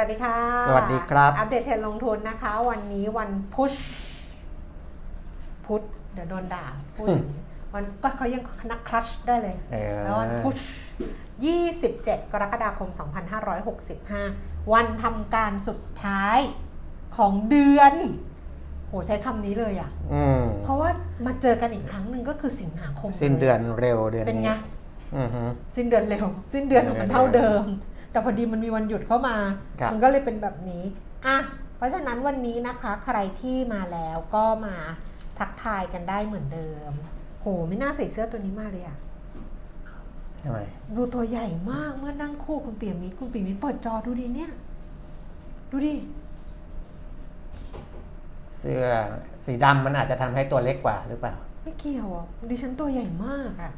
วัสดีค่ะ สวัสดีครับ อัปเดตเทรนด์ลงทุนนะคะ วันนี้วันพุชพุธเดี๋ยวโดนด่าพูดอย่างนี้วันก็เขายังนักคลัชได้เลยเออแล้ววันพุช27 กรกฎาคม 2565 วันทำการสุดท้ายของเดือน โหใช้คำนี้เลยอะ่ะอืมเพราะว่ามาเจอกันอีกครั้งหนึ่งก็คือสิงหาคม สิ้นเดือนเร็วเดือนเป็นนี้ไงอือฮึสิ้นเดือนเร็ว สิ้นเดือนของมันเท่าเดิม แต่พอดีมันมีวันหยุดเข้ามาครับมันก็เลยเป็นแบบนี้อะเพราะฉะนั้นวันนี้นะคะใครที่มาแล้วก็มาทักทายกันได้เหมือนเดิม โหไม่น่าใส่เสื้อตัวนี้มากเลยอะทำไมดูตัวใหญ่มากเมื่อนั่งคู่คุณเปียมิตรคุณเปียมิตรเปิดจอดูดิเนี่ย ดูดิ เสื้อสีดำมันอาจจะทำให้ตัวเล็กกว่าหรือเปล่า ไม่เกี่ยวอะดิฉันตัวใหญ่มากอะ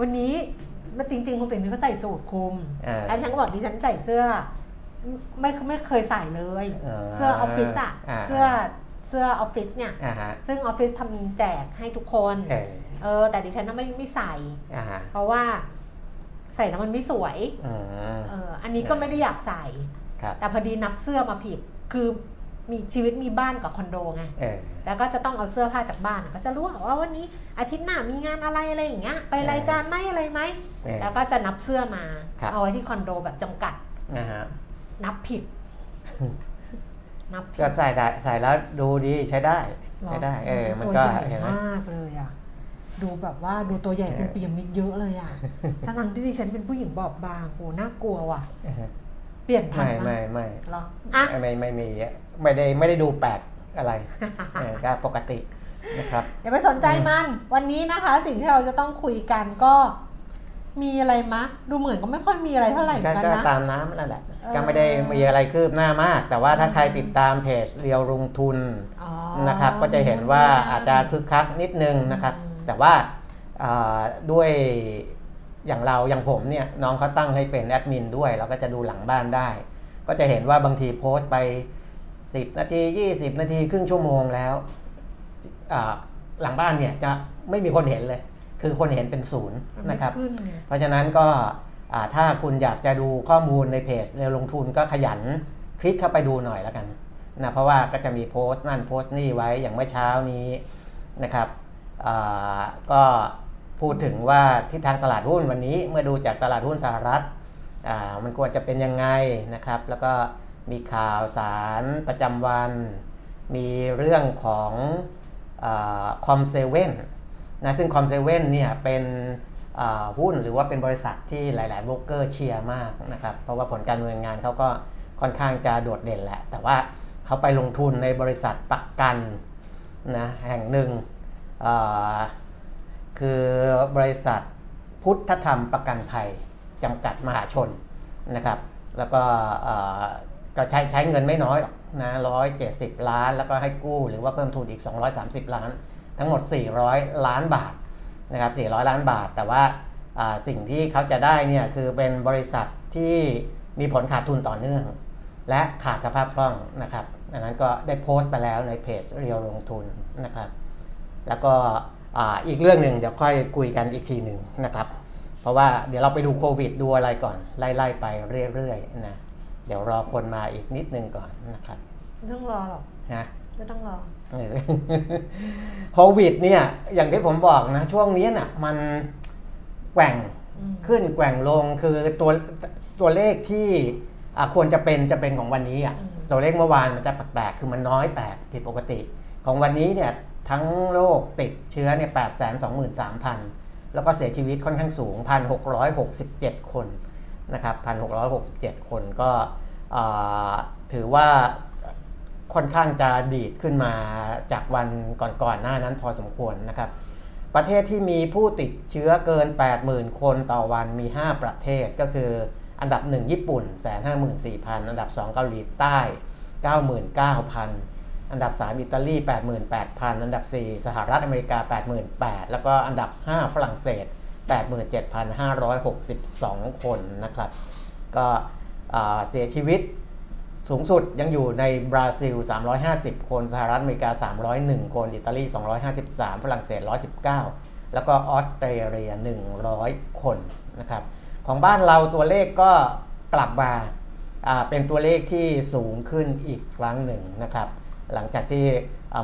วันนี้ มันจริงๆคุณเปียมิตรก็ใส่สูทคลุมอ่าแล้วฉันก็บอกดิฉันใส่เสื้อ ไม่ไม่เคยใส่เลยอ่าเสื้อออฟฟิศอะอ่า เสื้อเสื้อออฟฟิศเนี่ย อ่าฮะซึ่งออฟฟิศทำแจกให้ทุกคน เออเออ แต่ดิฉันน่ะไม่ไม่ใส่ อ่าฮะเพราะว่าใส่แล้วมันไม่สวยอืมเอออันนี้ก็ไม่ได้อยากใส่ ครับ แต่พอดีนับเสื้อมาผิด คือ มีชีวิตมีบ้านกับคอนโดไงเออแล้วก็จะต้องเอาเสื้อผ้าจากบ้านอะก็จะรู้ว่าวันนี้อาทิตย์หน้ามีงานอะไรอะไรอย่างเงี้ยไปรายการไหมอะไรไหมเออแล้วก็จะนับเสื้อมาครับเอาไว้ที่คอนโดแบบจำกัดนะฮะนับผิดนับผิก็ดใส่ได้ใส่แล้วดูดีใช้ได้ใช้ได้เออมันก็ตัวใหญ่เห็นไหมมากเลยอะดูแบบว่าดูตัวใหญ่เป็นเออปียมิดเยอะเลยอะถ้าทางที่ดิฉันเป็นผู้หญิงบอบบางโหน่ากลัวว่ะเออเปลี่ยนพันไม่ธุ์ไม่ไม่เหรออะไม่ไม่มี ไม่ได้ไม่ได้ดูแปลกอะไรเออก็ปกตินะครับอย่าไปสนใจมัน วันนี้นะคะ สิ่งที่เราจะต้องคุยกันก็มีอะไรมะ ดูเหมือนก็ไม่ค่อยมีอะไรเท่าไหร่เหมืก็อนกันก็นะตามน้ำนั่นแหละเออก็ไม่ได้มีอะไรคืบหน้ามาก แต่ว่าถ้าใครติดตามเพจเรียวลงทุนอ๋อนะครับ ก็จะเห็นว่าอาจจะคึกคักนิดนึงนะครับอืมแต่ว่าอ่าด้วยอย่างเราอย่างผมเนี่ยน้องเขาตั้งให้เป็นแอดมินด้วย เราก็จะดูหลังบ้านได้ ก็จะเห็นว่าบางทีโพสต์ไป 10 นาที 20 นาทีครึ่งชั่วโมงแล้วอ่าหลังบ้านเนี่ยจะไม่มีคนเห็นเลย คือคนเห็นเป็นศูนย์มันไม่นะครับขึ้นไงเพราะฉะนั้นก็อ่าถ้าคุณอยากจะดูข้อมูลในเพจเรียวลงทุนก็ขยันคลิกเข้าไปดูหน่อยแล้วกันนะเพราะว่าก็จะมีโพสต์นั่นโพสต์นี่ไว้อย่างเมื่อเช้านี้นะครับอ่าก็พูดถึงว่าทิศทางตลาดหุ้นวันนี้เมื่อดูจากตลาดหุ้นสหรัฐอ่ามันควรจะเป็นยังไงนะครับ แล้วก็ มีข่าวสารประจำวัน มีเรื่องของคอมเซเว่นนะซึ่งคอมเซเว่นเนี่ยเป็นหุ้นหรือว่าเป็นบริษัทที่หลาย ๆ โบรกเกอร์เชียร์มากนะครับ เพราะว่าผลการดำเนินงานเขาก็ค่อนข้างจะโดดเด่นแหละ แต่ว่าเขาไปลงทุนในบริษัทประกันนะแห่งหนึ่งคือบริษัทพุทธธรรมประกันภัยจำกัดมหาชนนะครับ แล้วก็ ก็ใช้ใช้เงินไม่น้อยหรอกนะร้อยเจ็ดสิบล้าน แล้วก็ให้กู้หรือว่าเพิ่มทุนอีก 230 ล้าน ทั้งหมด 400 ล้านบาทนะครับ400 ล้านบาท แต่ว่าสิ่งที่เขาจะได้เนี่ยคือเป็นบริษัทที่มีผลขาดทุนต่อเนื่อง และขาดสภาพคล่องนะครับอันนั้นก็ได้โพสต์ไปแล้วในเพจเรียวลงทุนนะครับ แล้วก็อีกเรื่องหนึ่งเดี๋ยวค่อยคุยกันอีกทีหนึ่งนะครับ เพราะว่าเดี๋ยวเราไปดูโควิดดูอะไรก่อนไล่ๆไปเรื่อยๆนะ เดี๋ยวรอคนมาอีกนิดนึงก่อนนะครับไม่ต้องรอหรอกนะไม่ต้องรอเออโควิดเนี่ย อย่างที่ผมบอกนะ ช่วงนี้น่ะ มันแกว่งอืมขึ้นแกว่งลงคือตัวตัวเลขที่อะควรจะเป็นจะเป็นของวันนี้อะอืมตัวเลขเมื่อวานมันจะแปลกๆคือมันน้อยแปลกผิดปกติ ของวันนี้เนี่ยทั้งโลกติดเชื้อเนี่ยแปดแสนสองหมื่นสามพันแล้วก็เสียชีวิตค่อนข้างสูงพันหกร้อยหกสิบเจ็ดคน นะครับพันหกร้อยหกสิบเจ็ดคนก็ถือว่าค่อนข้างจะดีดขึ้นมาจากวันก่อนๆหน้านั้นพอสมควรนะครับ ประเทศที่มีผู้ติดเชื้อเกิน 80,000 คนต่อวันมี 5 ประเทศก็คืออันดับ 1 ญี่ปุ่น 154,000 อันดับ 2 เกาหลีใต้ 99,000 อันดับ 3 อิตาลี 88,000 อันดับ 4 สหรัฐอเมริกา 88,000 แล้วก็อันดับ 5 ฝรั่งเศส 87,562 คนนะครับ ก็เสียชีวิตสูงสุดยังอยู่ในบราซิล 350 คน สหรัฐอเมริกา 301 คน อิตาลี 253 ฝรั่งเศส 119 แล้วก็ออสเตรเลีย 100 คนนะครับ ของบ้านเราตัวเลขก็กลับมาเป็นตัวเลขที่สูงขึ้นอีกครั้งหนึ่งนะครับ หลังจากที่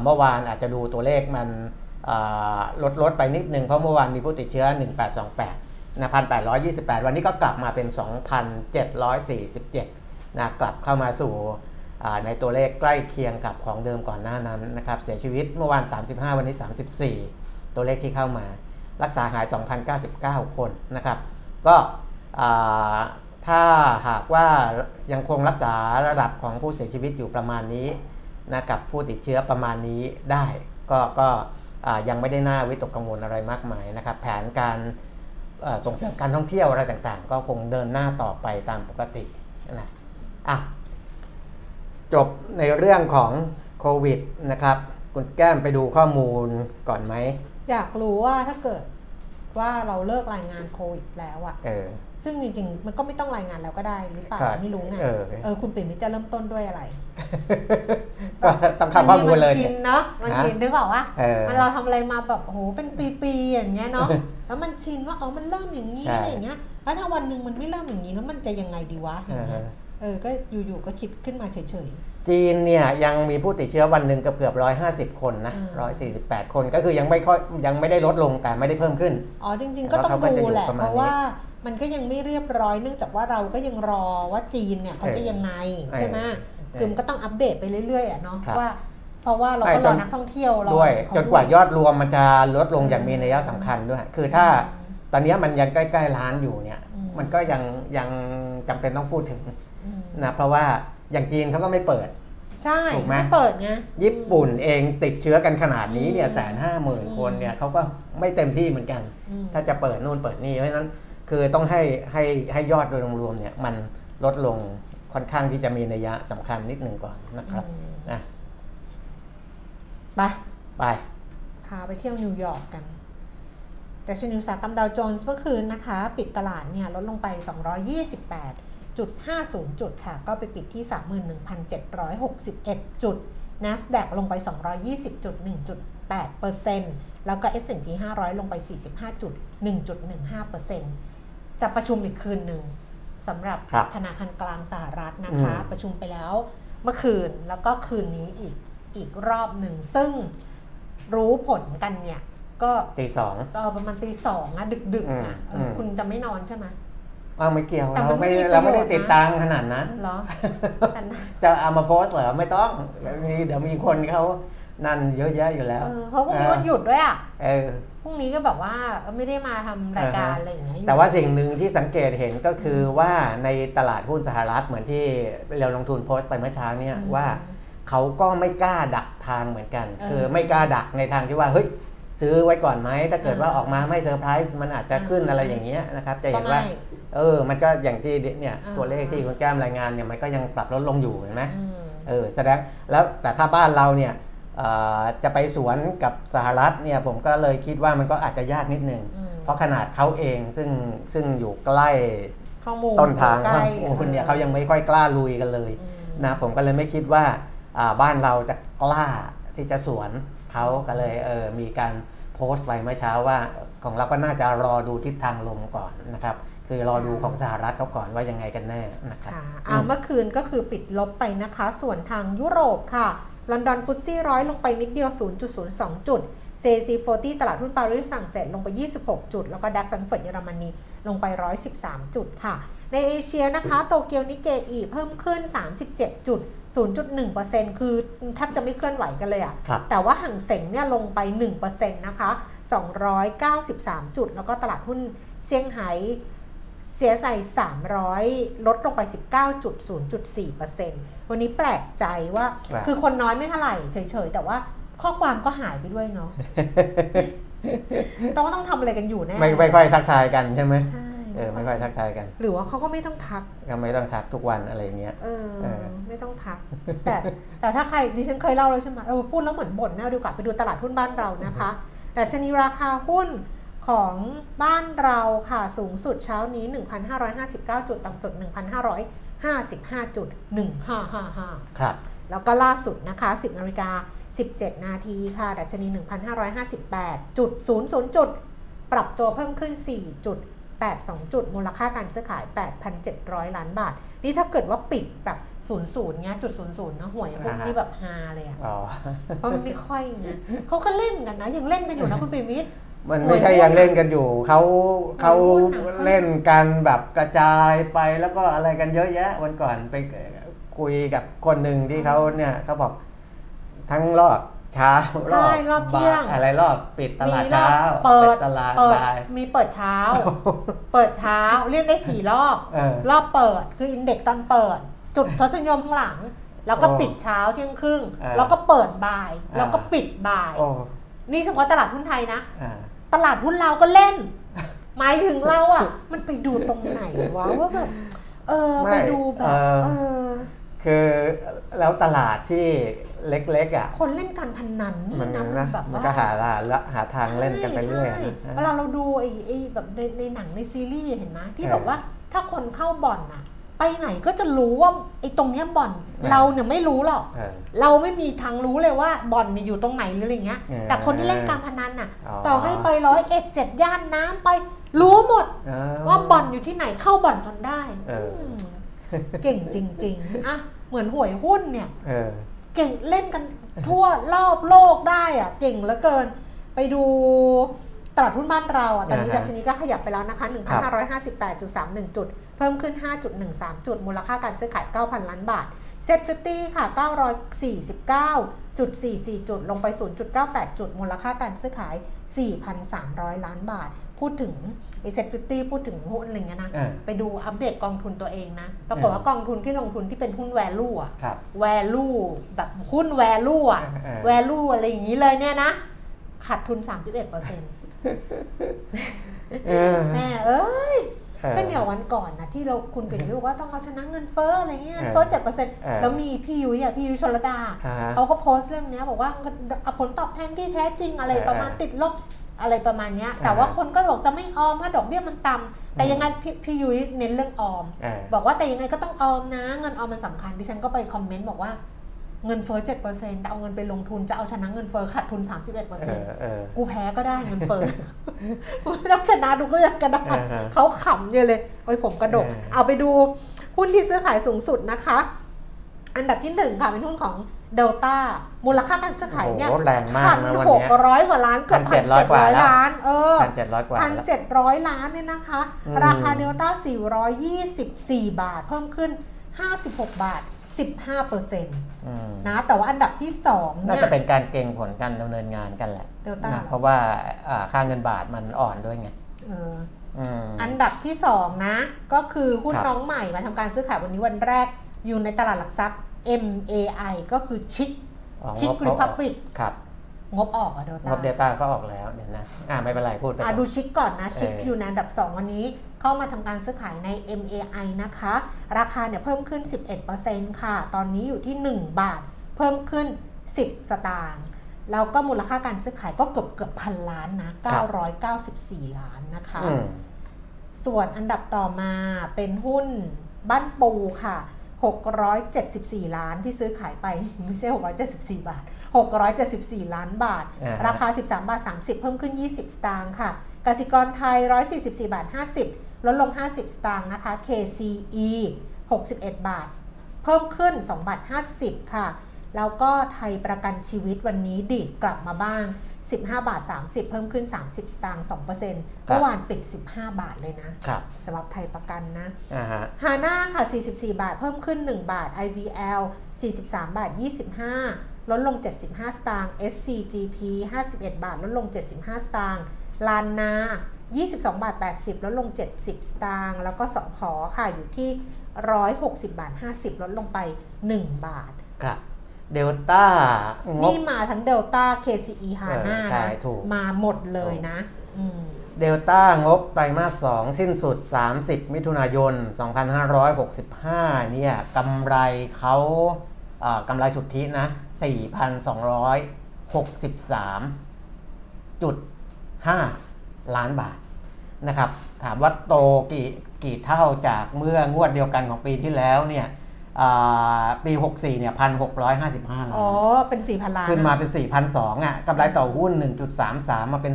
เมื่อวานอาจจะดูตัวเลขมัน ลดลดไปนิดนึงเพราะเมื่อวานมีผู้ติดเชื้อ 1828นะ1,828 วันนี้ก็กลับมาเป็น 2,747นะกลับเข้ามาสู่ในตัวเลขใกล้เคียงกับของเดิมก่อนหน้านั้นนะครับเสียชีวิตเมื่อวาน 35 วันนี้ 34 ตัวเลขที่เข้ามา รักษาหาย 2,099 คนนะครับก็ถ้าหากว่ายังคงรักษาระดับของผู้เสียชีวิตอยู่ประมาณนี้นะกับผู้ติดเชื้อประมาณนี้ได้ก็ก็ ยังไม่ได้น่าวิตกกังวลอะไรมากมายนะครับ แผนการเอ่อส่งเสริมการท่องเที่ยวอะไรต่างๆ ก็คงเดินหน้าต่อไปตามปกตินะอะจบในเรื่องของโควิดนะครับ คุณแก้มไปดูข้อมูลก่อนไหม อยากรู้ว่าถ้าเกิดว่าเราเลิกรายงานโควิดแล้วอะเออ ซึ่งจริงๆ มันก็ไม่ต้องรายงานแล้วก็ได้หรือเปล่าครับไม่รู้ไงเออเออคุณปิ่นมิตรจะเริ่มต้นด้วยอะไร ก็ต้องเข้าข้อมูลเลยนชิเนี่ยนเนาะมันชินนึกออกว่าเออมันเราทำอะไรมาแบบโอ้โหเป็นปีๆอย่างเงี้ยเนาะแล้วมันชินว่าเออมันเริ่มอย่างนี้ใช่อะไรอย่างเงี้ยแล้วถ้าวันหนึ่งมันไม่เริ่มอย่างนี้แล้วมันจะยังไงดีวะอย่างเงี้ยเออเออก็อยู่ๆก็คิดขึ้นมาเฉยจีนเนี่ยยังมีผู้ติดเชื้อวันหนึ่งเกือบเกือบร้อยห้าสิบคนนะอืมร้อยสี่สิบแปดคนก็คือยังไม่ค่อยยังไม่ได้ลดลงแต่ไม่ได้เพิ่มขึ้นๆอ๋อจริง ๆ ก็ต้องแล้วเขาก็จะดูอยู่แหละประมาณเพราะว่า มันก็ยังไม่เรียบร้อยเนื่องจากว่าเราก็ยังรอว่าจีนเนี่ยเขาจะเออยังไงเออใช่ไหมใช่คือมันก็ต้องอัปเดตไปเรื่อยๆอะเนาะครับว่า เพราะว่าเราไม่ก็จรอนนักท่องเที่ยวรอด้วยเขจนกว่าด้ยอดรวมมันจะลดลงอย่างมีนัยสำคัญด้วย คือถ้าตอนนี้มันยังใกล้ๆล้านอยู่เนี่ยอืมมันก็ยังยังจำเป็นต้องพูดถึงอืมนะเพราะว่าอย่างจีนเขาก็ไม่เปิดใช่ถูกไหมไม่เปิดไงญี่ปุ่นเองติดเชื้อกันขนาดนี้เนี่ยอืมแสนห้าหมื่นคนเนี่ยเขาก็ไม่เต็มที่เหมือนกันอืมถ้าจะเปิดนู่นเปิดนี่เพราะฉะนั้น คือต้องให้ให้ให้ยอดโดยรวมๆเนี่ยมันลดลงค่อนข้างที่จะมีนัยยะสำคัญนิดหนึ่งก่อนนะครับอืมนะไปไป พาไปเที่ยวนิวยอร์กกันแต่ชนีอุตสาหกรรมดาวโจนส์เมื่อคืนนะคะ ปิดตลาดเนี่ยลดลงไป 228.50 จุดค่ะ ก็ไปปิดที่ 31,761 จุด NASDAQ ลงไป 220.1.8%แล้วก็ S&P 500 ลงไป 45.1.15% จะประชุมอีกคืนหนึ่งสำหรับครับธนาคารกลางสหรัฐนะคะอืมประชุมไปแล้วเมื่อคืนแล้วก็คืนนี้อีกอีกรอบหนึ่ง ซึ่งรู้ผลกันเนี่ย ก็ตีสองเออประมาณตีสองอะดึกๆอะอืมเอออมคุณจะไม่นอนใช่ไหมอ้าวไม่เกี่ยวแต่เรามันไม่ไม่มีประโยชน์เราไม่ได้นะติดตามขนาดนั้นเหรอแต่นะจะเอามาโพสต์เหรอไม่ต้องเดี๋ยวมีเดี๋ยวมีคนเขา นั่นเยอะแยะอยู่แล้วเออเพราะพรุ่งนี้วันหยุดด้วยอะเออพรุ่งนี้ก็แบบว่าไม่ได้มาทำรายการอะไรอย่างเงี้ยอยู่แต่ว่าสิ่งหนึ่งที่สังเกตเห็นก็คือว่าในตลาดหุ้นสหรัฐเหมือนที่เราลงทุนโพสต์ไปเมื่อเช้าเนี่ยอืมว่าเขาก็ไม่กล้าดักทางเหมือนกันเออคือไม่กล้าดักในทางที่ว่าเฮ้ยซื้อไว้ก่อนไหมถ้าเกิดว่าอ่าออกมาไม่เซอร์ไพรส์มันอาจจะขึ้นอ่าอะไรอย่างเงี้ยนะครับจะก็เห็นว่าไม่เออ มันก็อย่างที่เนี่ยอ่าตัวเลขที่คุณแก้มรายงานเนี่ยมันก็ยังปรับลดลงอยู่เห็นไหมอืมเออแสดงแล้วแต่ถ้าบ้านเราเนี่ยเอ่อ จะไปสวนกับสหรัฐเนี่ยผมก็เลยคิดว่ามันก็อาจจะยากนิดนึงอืมเพราะขนาดเขาเองซึ่งซึ่งอยู่ใกล้ข้อมูลต้นทางใกล้โอ้โหเนี่ยเขายังไม่ค่อยกล้าลุยกันเลยอืมนะผมก็เลยไม่คิดว่าอ่าบ้านเราจะกล้าที่จะสวนเขาก็เลยเออมีการโพสต์ไปเมื่อเช้าว่าของเราก็น่าจะรอดูทิศทางลมก่อนนะครับ คือรอดูของสหรัฐเขาก่อนว่ายังไงกันแน่นะครับค่ะอือ่ามเมื่อคืนก็คือปิดลบไปนะคะ ส่วนทางยุโรปค่ะ ลอนดอนฟุตซี่ร้อยลงไปนิดเดียว 0.02 จุด CAC 40ตลาดหุ้นปารีสฝรั่งเศสลงไป 26 จุด แล้วก็ดัคแฟรงก์เฟิร์ตเยอรมนีลงไป 113 จุดค่ะ ในเอเชียนะคะ โตเกียวนิเกอีเพิ่มขึ้น 37 จุด 0.1%คือแทบจะไม่เคลื่อนไหวกันเลยอะครับแต่ว่าห่างเสงเนี่ยลงไป 1%นะคะ 293 จุด แล้วก็ตลาดหุ้นเซี่ยงไฮ้ เสียใส่ 300 ลดลงไป 19.0.4%วันนี้แปลกใจว่าว่า คือคนน้อยไม่เท่าไหร่เฉยๆ แต่ว่าข้อความก็หายไปด้วยเนาะต้องว่าต้องทำอะไรกันอยู่แน่ไม่ไม่ค่อยทักทายกันใช่ไหมใช่เออไม่ค่อยทักทายกัน หรือว่าเขาก็ไม่ต้องทักก็ไม่ต้องทักทุกวันอะไรอย่างเงี้ยเออเออไม่ต้องทัก แต่แต่ถ้าใครดิฉันเคยเล่าแล้วใช่ไหมเออพูดแล้วเหมือนบ่นนะดีกว่าไปดูตลาดหุ้นบ้านเรานะคะแต่ชนีราคาหุ้น ของบ้านเราค่ะสูงสุดเช้านี้ 1,559 จุด ต่ำสุด 1,555 จุด 1555 ครับ แล้วก็ล่าสุดนะคะ 10นาฬิกา 17 นาทีค่ะ ดัชนี 1,558จุด00 จุด ปรับตัวเพิ่มขึ้น 4.82 จุด มูลค่าการซื้อขาย 8,700 ล้านบาท นี่ถ้าเกิดว่าปิดแบบ00เงี้ยจุด00นะหวยพวกอ่าฮะนี้แบบฮาเลยอะอ๋อเพราะมันไม่ค่อยไงเขาก็เล่นกันนะ ยังเล่นกันอยู่นะคุณปิมิตร มันไม่ใช่ยังเล่นกันอยู่ เขาเขาหุ้นอะเล่นกันแบบกระจายไปแล้วก็อะไรกันเยอะแยะ วันก่อนไปคุยกับคนหนึ่งที่เขาเนี่ยเขาบอกทั้งรอบเช้าใช่รอบเที่ยงบ่าอะไรรอบปิดตลาดมีรอบเช้าเปิดตลาดเปิดบ่ายมีเปิดเช้า เปิดเช้าเรียกได้สี่รอบเออรอบเปิดคืออินเด็กซ์ตอนเปิด จุดทศนิยมข้างหลัง แล้วก็โอ้ปิดเช้าเที่ยงครึ่งเออแล้วก็เปิดบ่ายอ่าแล้วก็ปิดบ่ายโอ้ นี่เฉพาะตลาดหุ้นไทยนะ อ่า ตลาดหุ้นเราก็เล่น หมายถึงเราอะ มันไปดูตรงไหนวะว่าแบบเออไม่ไปดูแบบ เออเออ คือแล้วตลาดที่เล็กๆอะคนเล่นการพนันนี่มันนะนะแบบมันว่าก็หาละหาทางเล่นกันไปเรื่อยใช่นะ เวลาเราดูไอ้ไอ้แบบในในหนังในซีรีส์เห็นไหมที่เออ แบบว่าถ้าคนเข้าบ่อนอะ ไปไหนก็จะรู้ว่าไอ้ตรงเนี้ยบ่อนเออเราเนี่ยไม่รู้หรอกเออ เราไม่มีทางรู้เลยว่าบ่อนเนี่ยอยู่ตรงไหนหรืออะไรเงี้ย เออแต่คนที่เล่นการพนันน่ะ อ๋อ ต่อให้ไปร้อยเอ็ดเจ็ดย่านน้ำไปรู้หมด เออ ว่าบ่อนอยู่ที่ไหนเข้าบ่อนจนได้เอออื มเก่งจริง ๆอะเหมือนหวยหุ้นเนี่ย เออ เก่งเล่นกันทั่วรอบโลกได้อะเก่งเหลือเกิน ไปดู ตลาดหุ้นบ้านเราอะตอนนี้อ่าฮะดัชนีก็ขยับไปแล้วนะคะ 1,558.31 จุด เพิ่มขึ้น 5.13 จุด มูลค่าการซื้อขาย 9,000 ล้านบาท SET50 ค่ะ 949.44 จุด ลงไป 0.98 จุด มูลค่าการซื้อขาย 4,300 ล้านบาท พูดถึงไอ SET50พูดถึงหุ้นอะไรเงี้ยนะเออไปดูอัปเดตกองทุนตัวเองนะ ปรากฏว่ากองทุนที่ลงทุนที่เป็นหุ้น value อะครับ value แบบหุ้น value อะเออ value อะไรอย่างนี้เลยเนี่ยนะ ขาดทุน 31เปอร์เซ็นต์เออ แม่เอ้ยเออก็เดี๋ยววันก่อนนะที่เราคุณเป็นรู้ว่าต้องเอาชนะเงินเฟ้ออะไรเงี้ยเงินเออเฟ้อเจ็ดเปอร์เซ็นต์เออแล้วมีพี่ยุ้ยอะพี่ยุ้ยชลดาอ่าฮะเขาก็โพสต์เรื่องเนี้ยบอกว่าเอาผลตอบแทนที่แท้จริงอะไรเออประมาณติดลบอะไรประมาณเนี้ยแต่เออว่าคนก็บอกจะไม่ออมเพราะดอกเบี้ยมันต่ำแต่ยังไงพี่พี่ยุ้ยเน้นเรื่องออมเออบอกว่าแต่ยังไงก็ต้องออมนะเงินออมมันสำคัญดิฉันก็ไปคอมเมนต์บอกว่า เงินเฟ้อเจ็ดเปอร์เซ็นต์แต่เอาเงินไปลงทุนจะเอาชนะเงินเฟ้อขาดทุนสามสิบเอ็ดเปอร์เซ็นต์กูแพ้ก็ได้เงินเฟ้อกูไม่ต้องชนะทุกเรื่องก็ได้เขาขำเยอะเลยโอ้ยผมกระดก เอาไปดูหุ้นที่ซื้อขายสูงสุดนะคะ อันดับที่หนึ่งค่ะเป็นหุ้นของเดลต้ามูลค่าการซื้อขายเนี่ยแรงมากพันหกร้อยกว่าล้านเกือบพันเจ็ดร้อยกว่าล้าน เออพันเจ็ดร้อยกว่าพันเจ็ดร้อยล้านเนี่ยนะคะ ราคาเดลต้าสี่ร้อยยี่สิบสี่บาท เพิ่มขึ้นห้าสิบหกบาท 15%นต์นะแต่ว่าอันดับที่2น่าจะเป็นการเก่งผลการดำเนินงานกันแหละนะเพราะว่าค่าเงินบาทมันอ่อนด้วยไงอันดับที่ 2 นะ ก็คือหุ้นน้องใหม่มาทำการซื้อขายวันนี้วันแรกอยู่ในตลาดหลักทรัพย์ MAI ก็คือชิดชิดกรีพับลิก งบออกอะเดลงต้าบเดต้าเขาออกแล้วเดี๋ยวนะอ่าไม่เป็นไรพูดไปอะก่อน ดูชิคก่อนนะ ชิคเออออ ยู่ในอันดับ 2 วันนี้เข้ามาทำการซื้อขายใน MAI นะคะ ราคาเนี่ยเพิ่มขึ้น 11%ค่ะ ตอนนี้อยู่ที่ 1 บาท เพิ่มขึ้น 10 สตางค์แล้วก็มูลค่าการซื้อขายก็เกือบเกือบพันล้านนะ 994 ล้านนะคะ อืม ส่วนอันดับต่อมาเป็นหุ้นบ้านปูค่ะ 674 ล้านที่ซื้อขายไป ไม่ใช่ 674 บาท 674 ล้านบาทอ่าฮะราคา 13 บาท 30 เพิ่มขึ้น 20 สตางค์ค่ะกสิกรไทย 144 บาท 50 ลดลง 50 สตางค์นะคะ KCE 61 บาท เพิ่มขึ้น 2 บาท 50 ค่ะ แล้วก็ไทยประกันชีวิตวันนี้ดีดกลับมาบ้าง 15 บาท 30 เพิ่มขึ้น 30 สตางค์2%เมื่อวานปิด 15 บาทเลยนะครับสำหรับไทยประกันนะอ่าฮะฮาน่าค่ะ 44 บาท เพิ่มขึ้น 1 บาท IVL 43 บาท 25 ลดลง 75 สตางค์ SCGP 51 บาท ลดลง 75 สตางค์ ลานนา 22 บาท 80 ลดลง 70 สตางค์ แล้วก็สอพอค่ะ อยู่ที่ 160 บาท 50 ลดลงไป 1 บาท ครับเดลต้างบนี่มาทั้งเดลต้า KCE ฮาน่าเออใช่นะถูกมาหมดเลยนะอืมเดลต้างบไตรมาส2สิ้นสุด 30 มิถุนายน 2565 เนี่ยกำไรเขาเอ่อกำไรสุทธินะ 4,263.5 ล้านบาทนะครับ ถามว่าโตกี่กี่เท่าจากเมื่องวดเดียวกันของปีที่แล้วเนี่ยอ่าปี 64 เนี่ย 1,655อ๋อ เป็น 4,000 ล้าน ขึ้นมาเป็น4,200อะกำไรต่อหุ้น 1.33 มาเป็น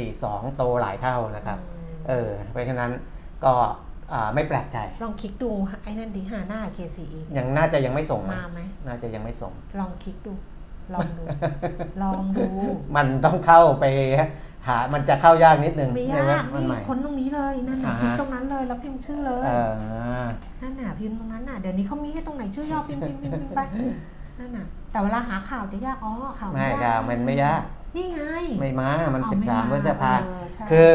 3.42 โตหลายเท่านะครับ เออ เพราะฉะนั้นก็อ่า ไม่แปลกใจ ลองคลิกดูไอ้นั่นดิฮาน่า KCE ยังน่าจะยังไม่ส่งมั้ยมาไหมน่าจะยังไม่ส่ง ลองคลิกดูลองดู ลองดู มันต้องเข้าไปหา มันจะเข้ายากนิดนึงไม่ใช่ไหมยากมันนี่ใหม่ค้นตรงนี้เลย นั่นน่ะอ่าคลิกฮะตรงนั้นเลย แล้วพิมพ์ชื่อเลยเออนั่นน่ะพิมพ์ตรงนั้นน่ะ เดี๋ยวนี้เขามีให้ตรงไหนชื่อย่อพิมพ์พิมพ์พิมพ์พิมพ์ไปนั่นน่ะ แต่เวลาหาข่าวจะยาก อ๋อ ข่าวไม่ยากครับมันไม่ยาก นี่ไง ไม่มา มันอ๋อ13พไฤษภาเออใช่คือ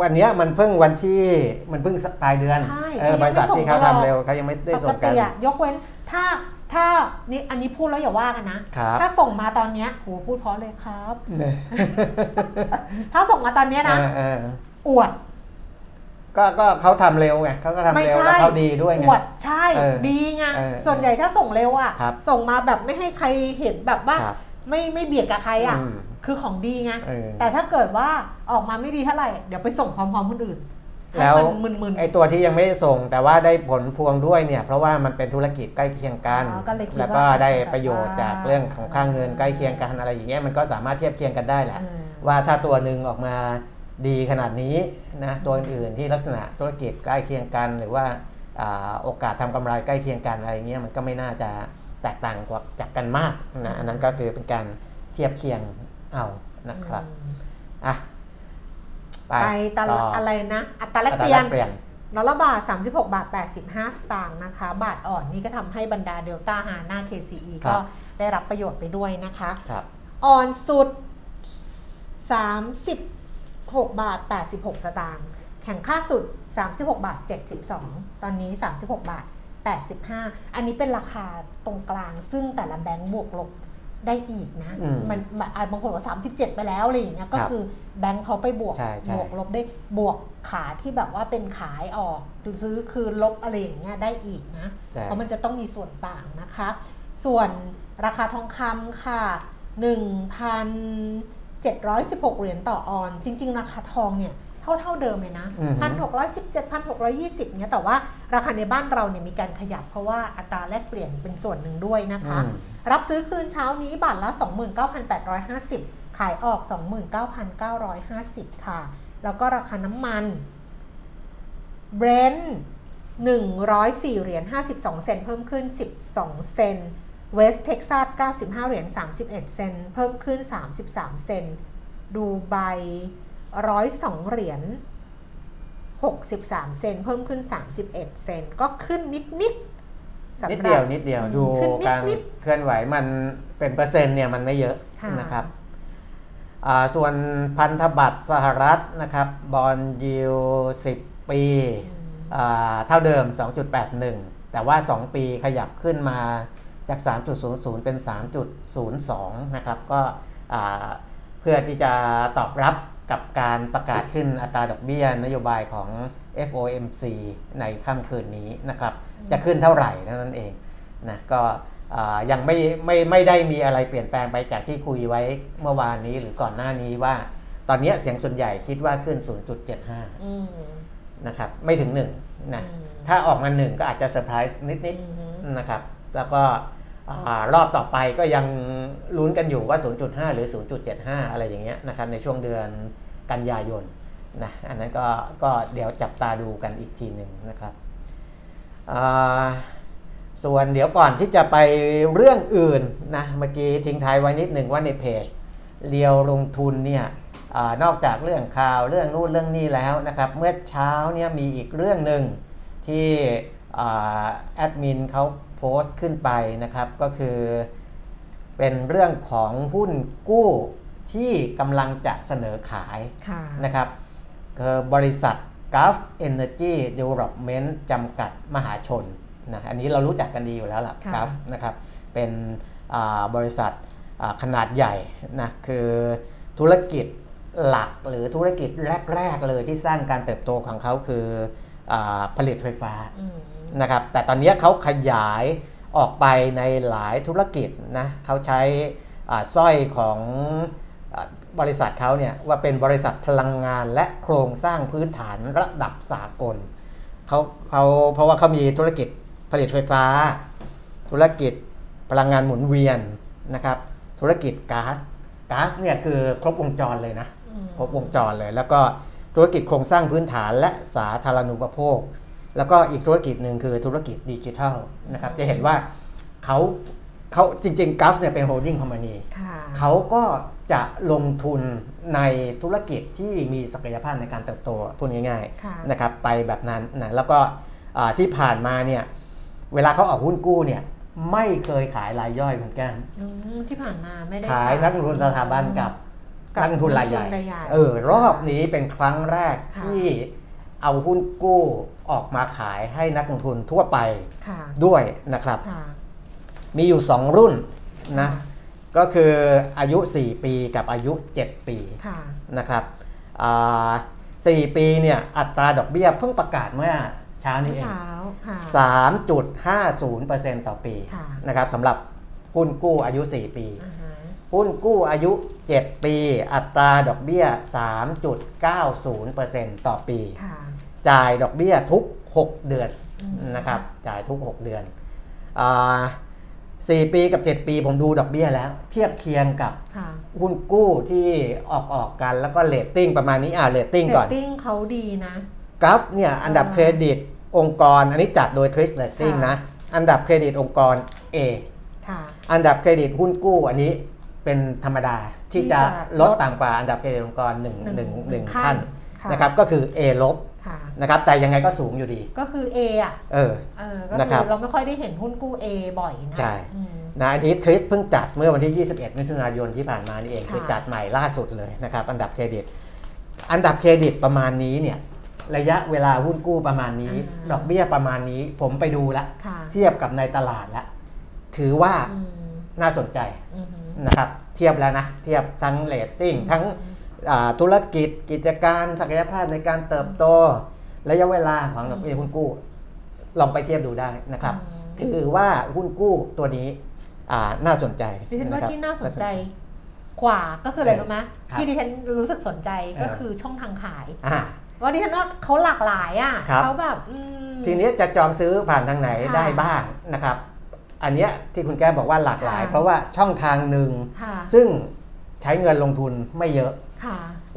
วันเนี้ยมันเพิ่งวันที่มันเพิ่งปลายเดือนใช่เออบริษัทที่เขาทำเร็วเขายังไม่ได้ปส่กงกันติอะยกเว้นถ้าถ้านี่อันนี้พูดแล้วอย่าว่ากันนะครับถ้าส่งมาตอนเนี้ยโหพูดเพราะเลยครับ ถ้าส่งมาตอนเนี้ยนะเออเอออวด ก็ก็เขาทำเร็วไงเขาก็ทำไม่เร็วใช่แล้วเขาดีด้วยอไงวดใช่เออดีไงเออส่วนใหญ่ถ้าส่งเร็วอะครับส่งมาแบบไม่ให้ใครเห็นแบบว่าครับไม่ไม่เบียดกับใครอะอืม คือของดีไงเออ แต่ถ้าเกิดว่าออกมาไม่ดีเท่าไหร่ เดี๋ยวไปส่งพร้อมๆคนอื่นให้แล้วมันมึนไอตัวที่ยังไม่ได้ส่งแต่ว่าได้ผลพวงด้วยเนี่ย เพราะว่ามันเป็นธุรกิจใกล้เคียงกัน อ๋อก็เลยคิดว่าแล้วก็ได้ประโยชน์อาจจะจากเรื่องของค่าเงินใกล้เคียงกันอะไรอย่างเงี้ยมันก็สามารถเทียบเคียงกันได้แหละ เออ ว่าถ้าตัวหนึ่งออกมาดีขนาดนี้นะตัวอื่นๆที่ลักษณะธุรกิจใกล้เคียงกัน หรือว่าอ่าโอกาสทำกำไรใกล้เคียงกันอะไรเงี้ยมันก็ไม่น่าจะแตกต่างกว่าจากกันมากนะอันนั้นก็คือเป็นการเทียบเคียง เอานะครับอืมอะไปไปตต่ลาดอะไรนะอัตราแลกอัเปตราลี่ยแลนกเปลี่ยนดอลลาร์บาท 36 บาท 85 สตางค์นะคะ บาทอ่อนนี่ก็ทำให้บรรดาเดลต้าฮาน่า KCE ครัก็บได้รับประโยชน์ไปด้วยนะคะครับอ่อนสุด 36 บาท 86 สตางค์แข่งค่าสุด 36 บาท 72 ตอนนี้ 36 บาท 85 อันนี้เป็นราคาตรงกลางซึ่งแต่ละแบงก์บวกลบ ได้อีกนะอืมมันมันอะบางคนบอก37ไปแล้วอะไรอย่างเงี้ยก็ครับคือแบงก์เขาไปบวกใช่ใช่บวกลบได้บวกขาที่แบบว่าเป็นขายออกซื้อคืนลบอะไรอย่างเงี้ยได้อีกนะใช่เพราะมันจะต้องมีส่วนต่างนะคะ ส่วนราคาทองคำค่ะ1,716เหรียญต่อออน จริง ๆ ราคาทองเนี่ยเท่าเท่าเดิมเลยนะอือฮึพันหกร้อยสิบเจ็ดพันหกร้อยี่สิบเนี่ยแต่ว่าราคาในบ้านเราเนี่ยมีการขยับเพราะว่าอัตราแลกเปลี่ยนเป็นส่วนหนึ่งด้วยนะคะอืม รับซื้อคืนเช้านี้บาทละ 29,850 ขายออก 29,950 ค่ะ แล้วก็ราคาน้ำมันเบรนท์104 เหรียญ 52 เซนเพิ่มขึ้น 12 เซนต์เวสต์เท็กซัส95 เหรียญ 31 เซนต์เพิ่มขึ้น 33 เซนต์ดูไบ102 เหรียญ 63 เซนต์เพิ่มขึ้น 31 เซนต์ก็ขึ้นนิดๆ สำหรับ นิดเดียวนิดเดียวดูขึ้นนิดการนิด เคลื่อนไหวมันเป็นเปอร์เซ็นต์เนี่ยมันไม่เยอะค่ะนะครับอ่าส่วนพันธบัตรสหรัฐนะครับ bond yield 10 ปีอ่าเท่าเดิม 2.81 แต่ว่า 2 ปีขยับขึ้นมาจาก 3.00 เป็น 3.02 นะครับก็อ่าเพื่อที่จะตอบรับกับการประกาศขึ้นอัตราดอกเบี้ยนโยบายของ FOMC ในค่ำคืนนี้นะครับ จะขึ้นเท่าไหร่เท่านั้นเองนะก็อ่ายังไม่ไม่ไม่ได้มีอะไรเปลี่ยนแปลงไปจากที่คุยไว้เมื่อวานนี้หรือก่อนหน้านี้ว่า ตอนนี้เสียงส่วนใหญ่คิดว่าขึ้น 0.75อืมนะครับไม่ถึง1นะอืมถ้าออกมา1ก็อาจจะเซอร์ไพรส์นิดอืมๆนะครับแล้วก็อ่ารอบต่อไปก็ยังลุ้นกันอยู่ว่า 0.5 หรือ 0.75 อะไรอย่างเงี้ยนะครับในช่วงเดือนกันยายนนะอันนั้นก็ก็เดี๋ยวจับตาดูกันอีกทีหนึ่งนะครับอ่า ส่วนเดี๋ยวก่อนที่จะไปเรื่องอื่นนะเมื่อกี้ทิ้งท้ายไว้นิดหนึ่งว่าในเพจเรียวลงทุนเนี่ยอานอกจากเรื่องข่าวเรื่องนู่นเรื่องนี้แล้วนะครับเมื่อเช้าเนี่ยมีอีกเรื่องหนึ่งที่อ่าแอดมินเขาโพสต์ขึ้นไปนะครับก็คือเป็นเรื่องของหุ้นกู้ที่กำลังจะเสนอขายค่ะนะครับคือบริษัท Gulf Energy Development จำกัดมหาชนนะอันนี้เรารู้จักกันดีอยู่แล้วล่ะค่ะ Gulf นะครับเป็นอ่าบริษัทอ่าขนาดใหญ่นะคือธุรกิจหลักหรือธุรกิจแรก ๆ เลยที่สร้างการเติบโตของเขาคืออาผลิตไฟฟ้าอืมนะครับแต่ตอนนี้เขาขยายออกไปในหลายธุรกิจนะเขาใช้อ่าสร้อยของอา บริษัทเขาเนี่ยว่าเป็นบริษัทพลังงานและโครงสร้างพื้นฐานระดับสากลเขาเขาเพราะว่าเขามีธุรกิจผลิตไฟฟ้า ธุรกิจพลังงานหมุนเวียนนะครับ ธุรกิจก๊าซก๊าซเนี่ยคือครบวงจรเลยนะอืมครบวงจรเลย แล้วก็ธุรกิจโครงสร้างพื้นฐานและสาธารณูปโภค แล้วก็อีกธุรกิจหนึ่งคือธุรกิจดิจิทัลนะครับจะเห็นว่าเขา เขาจริงๆกัลฟ์เนี่ยเป็น holding company ค่ะเขาก็จะลงทุนในธุรกิจที่มีศักยภาพในการเติบโตพูดง่ายค่ะๆนะครับไปแบบนั้นนะแล้วก็อ่าที่ผ่านมาเนี่ยเวลาเขาออกหุ้นกู้เนี่ยไม่เคยขายรายย่อยเหมือนกันอืมที่ผ่านมาไม่ได้ขายนักลงทุนสถาบันกับกับนักลงทุนรายใหญ่นักลงทุนรายใหญ่เออรอบนี้เป็นครั้งแรกค่ะที่เอาหุ้นกู้ออกมาขายให้นักลงทุนทั่วไปค่ะด้วยนะครับค่ะ มีอยู่ 2 รุ่นนะค่ะก็คืออายุ 4 ปีกับอายุ 7 ปีค่ะนะครับอ่า4ปีเนี่ยอัตราดอกเบี้ยเพิ่งประกาศเมื่อเช้าเมื่นี้อเองเช้าค่ะ3.50%ต่อปีค่ะนะครับสำหรับหุ้นกู้อายุ 4 ปีอ่าฮะหุ้นกู้อายุ 7 ปี อัตราดอกเบี้ย 3.90%ต่อปีค่ะจ่ายดอกเบี้ยทุก 6 เดือนอืมนะครับ จ่ายทุก 6 เดือนอ่า 4 ปีกับ 7 ปีผมดูดอกเบี้ยแล้ว เทียบเคียงกับค่ะหุ้นกู้ที่ออกออกกันแล้วก็เลตติ้งประมาณนี้อ่าเลตติ้งเรก่อนตติ้งเขาดีนะ กราฟเนี่ยอันดับอ่าเครดิตองค์กร อันนี้จัดโดยคริสเลตติ้งค่ะนะ อันดับเครดิตองค์กร A ค่ะอันดับเครดิตหุ้นกู้อันนี้เป็นธรรมดาที่ที่จะจะลดลดต่ำกว่าอันดับเครดิตองค์กร1หนึ่ง1หนึ่ง1ขั้ขั้นนค่ะนะครับก็คือ A ลบค่ะ นะครับแต่ยังไงก็สูงอยู่ดี ก็คือ A อะเออเออก็นะคคืรับอเราไม่ค่อยได้เห็นหุ้นกู้ A บ่อยนะใช่อืมนะอันนี้คริสเพิ่งจัดเมื่อวันที่ 21 มิถุนายนที่ผ่านมานี่เองค่ะคือจัดใหม่ล่าสุดเลยนะครับอันดับเครดิต อันดับเครดิตประมาณนี้เนี่ยระยะเวลาหุ้นกู้ประมาณนี้ ดอกเบี้ยประมาณนี้ผมไปดูแล้วค่ะเทียบกับในตลาดแล้วถือว่าอืมน่าสนใจอืมฮึนะครับ เทียบแล้วนะ เทียบทั้งเรตติ้งทั้งอ่า ธุรกิจกิจการศักยภาพในการเติบโต ระยะเวลาของดอกเบี้ยหุ้นกู้ ลองไปเทียบดูได้นะครับอืมถือว่าหุ้นกู้ตัวนี้อ่าน่าสนใจดิฉันว่าะครับที่น่าสนใจกว่าก็คืออะไรรู้ไหมครับที่ดิฉันรู้สึกสนใจก็เออคือช่องทางขายอ่าว่าดิฉันว่าเขาหลากหลายอะครับเขาแบบอืมทีนี้จะจองซื้อผ่านทางไหนค่ะได้บ้างนะครับ อันเนี้ยที่คุณแก้วบอกว่าหลากหลายค่ะเพราะว่าช่องทางหนึ่งค่ะซึ่งใช้เงินลงทุนไม่เยอะค่ะ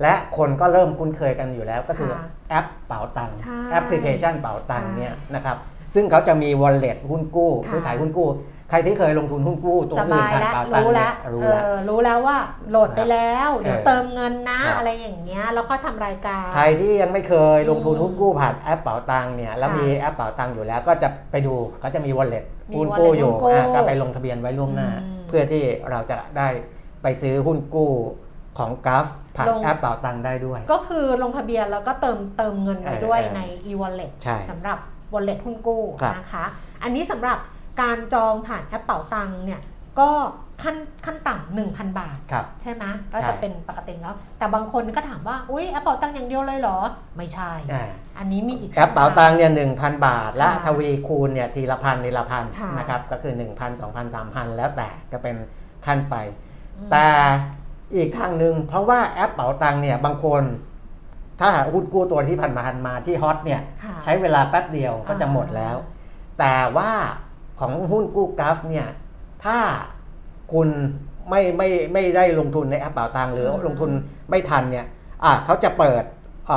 และคนก็เริ่มคุ้นเคยกันอยู่แล้วก็คือค่ะแอปเป๋าตังค์ใช่แอปพลิเคชันเป๋าตังค์ใช่เนี่ยนะครับซึ่งเขาจะมี wallet หุ้นกู้ค่ะซื้อขายหุ้นกู้ ใครที่เคยลงทุนหุ้นกู้ตัวสอื่นบายผ่านแล้วเป๋าตังรู้ค์แล้เนี่วยรู้เอแล้วอรู้แล้วว่าโหลดไปแล้วเดี๋ยวเออเติมเงินนะครับอะไรอย่างเงี้ยแล้วก็ทำรายการ ใครที่ยังไม่เคยลงทุนอืมหุ้นกู้ผ่านแอปเป๋าตังค์เนี่ยแล้วค่ะมีแอปเป๋าตังค์อยู่แล้วก็จะไปดูเขาจะมี wallet มีหุ้นกู้ wallet อยู่หุ้นกู้อะก็ไปลงทะเบียนไว้ล่วงหน้าอืมเพื่อที่เราจะได้ไปซื้อหุ้นกู้ ของกราฟผ่านลงแอปเป๋าตังค์ได้ด้วย ก็คือลงทะเบียนแล้วก็เติมเติมเงินไปด้วยเออเออใน e-wallet ใช่สำหรับ wallet หุ้นกู้ครับนะคะ อันนี้สำหรับการจองผ่านแอปเป๋าตังค์เนี่ยก็ขั้นขั้นต่ำหนึ่งพันบาทครับใช่ไหมก็ใช่จะเป็นปกติแล้ว แต่บางคนก็ถามว่า อุ้ยแอปเป๋าตังค์อย่างเดียวเลยเหรอ ไม่ใช่อ่าอันนี้มีอีกแอปเป๋าตังค์เนี่ยหนึ่งพันบาท และค่ะทวีคูณเนี่ยทีละพันทีละพันค่ะนะครับ ก็คือ 1,000 2,000 3,000 แล้วแต่จะเป็นขั้นไปอืมแต่ อีกทางหนึ่งเพราะว่าแอปเป๋าตังค์เนี่ยบางคน ถ้าหาหุ้นกู้ตัวที่ผ่านมาผ่านมาที่ฮอตเนี่ยค่ะใช้เวลาแป๊บเดียวก็จะหมดแล้ว แต่ว่าของหุ้นกู้กัลฟ์เนี่ยถ้าคุณไม่ไม่ไม่ได้ลงทุนในแอปเป๋าตังค์หรืออืมลงทุนไม่ทันเนี่ยอะเขาจะเปิดอ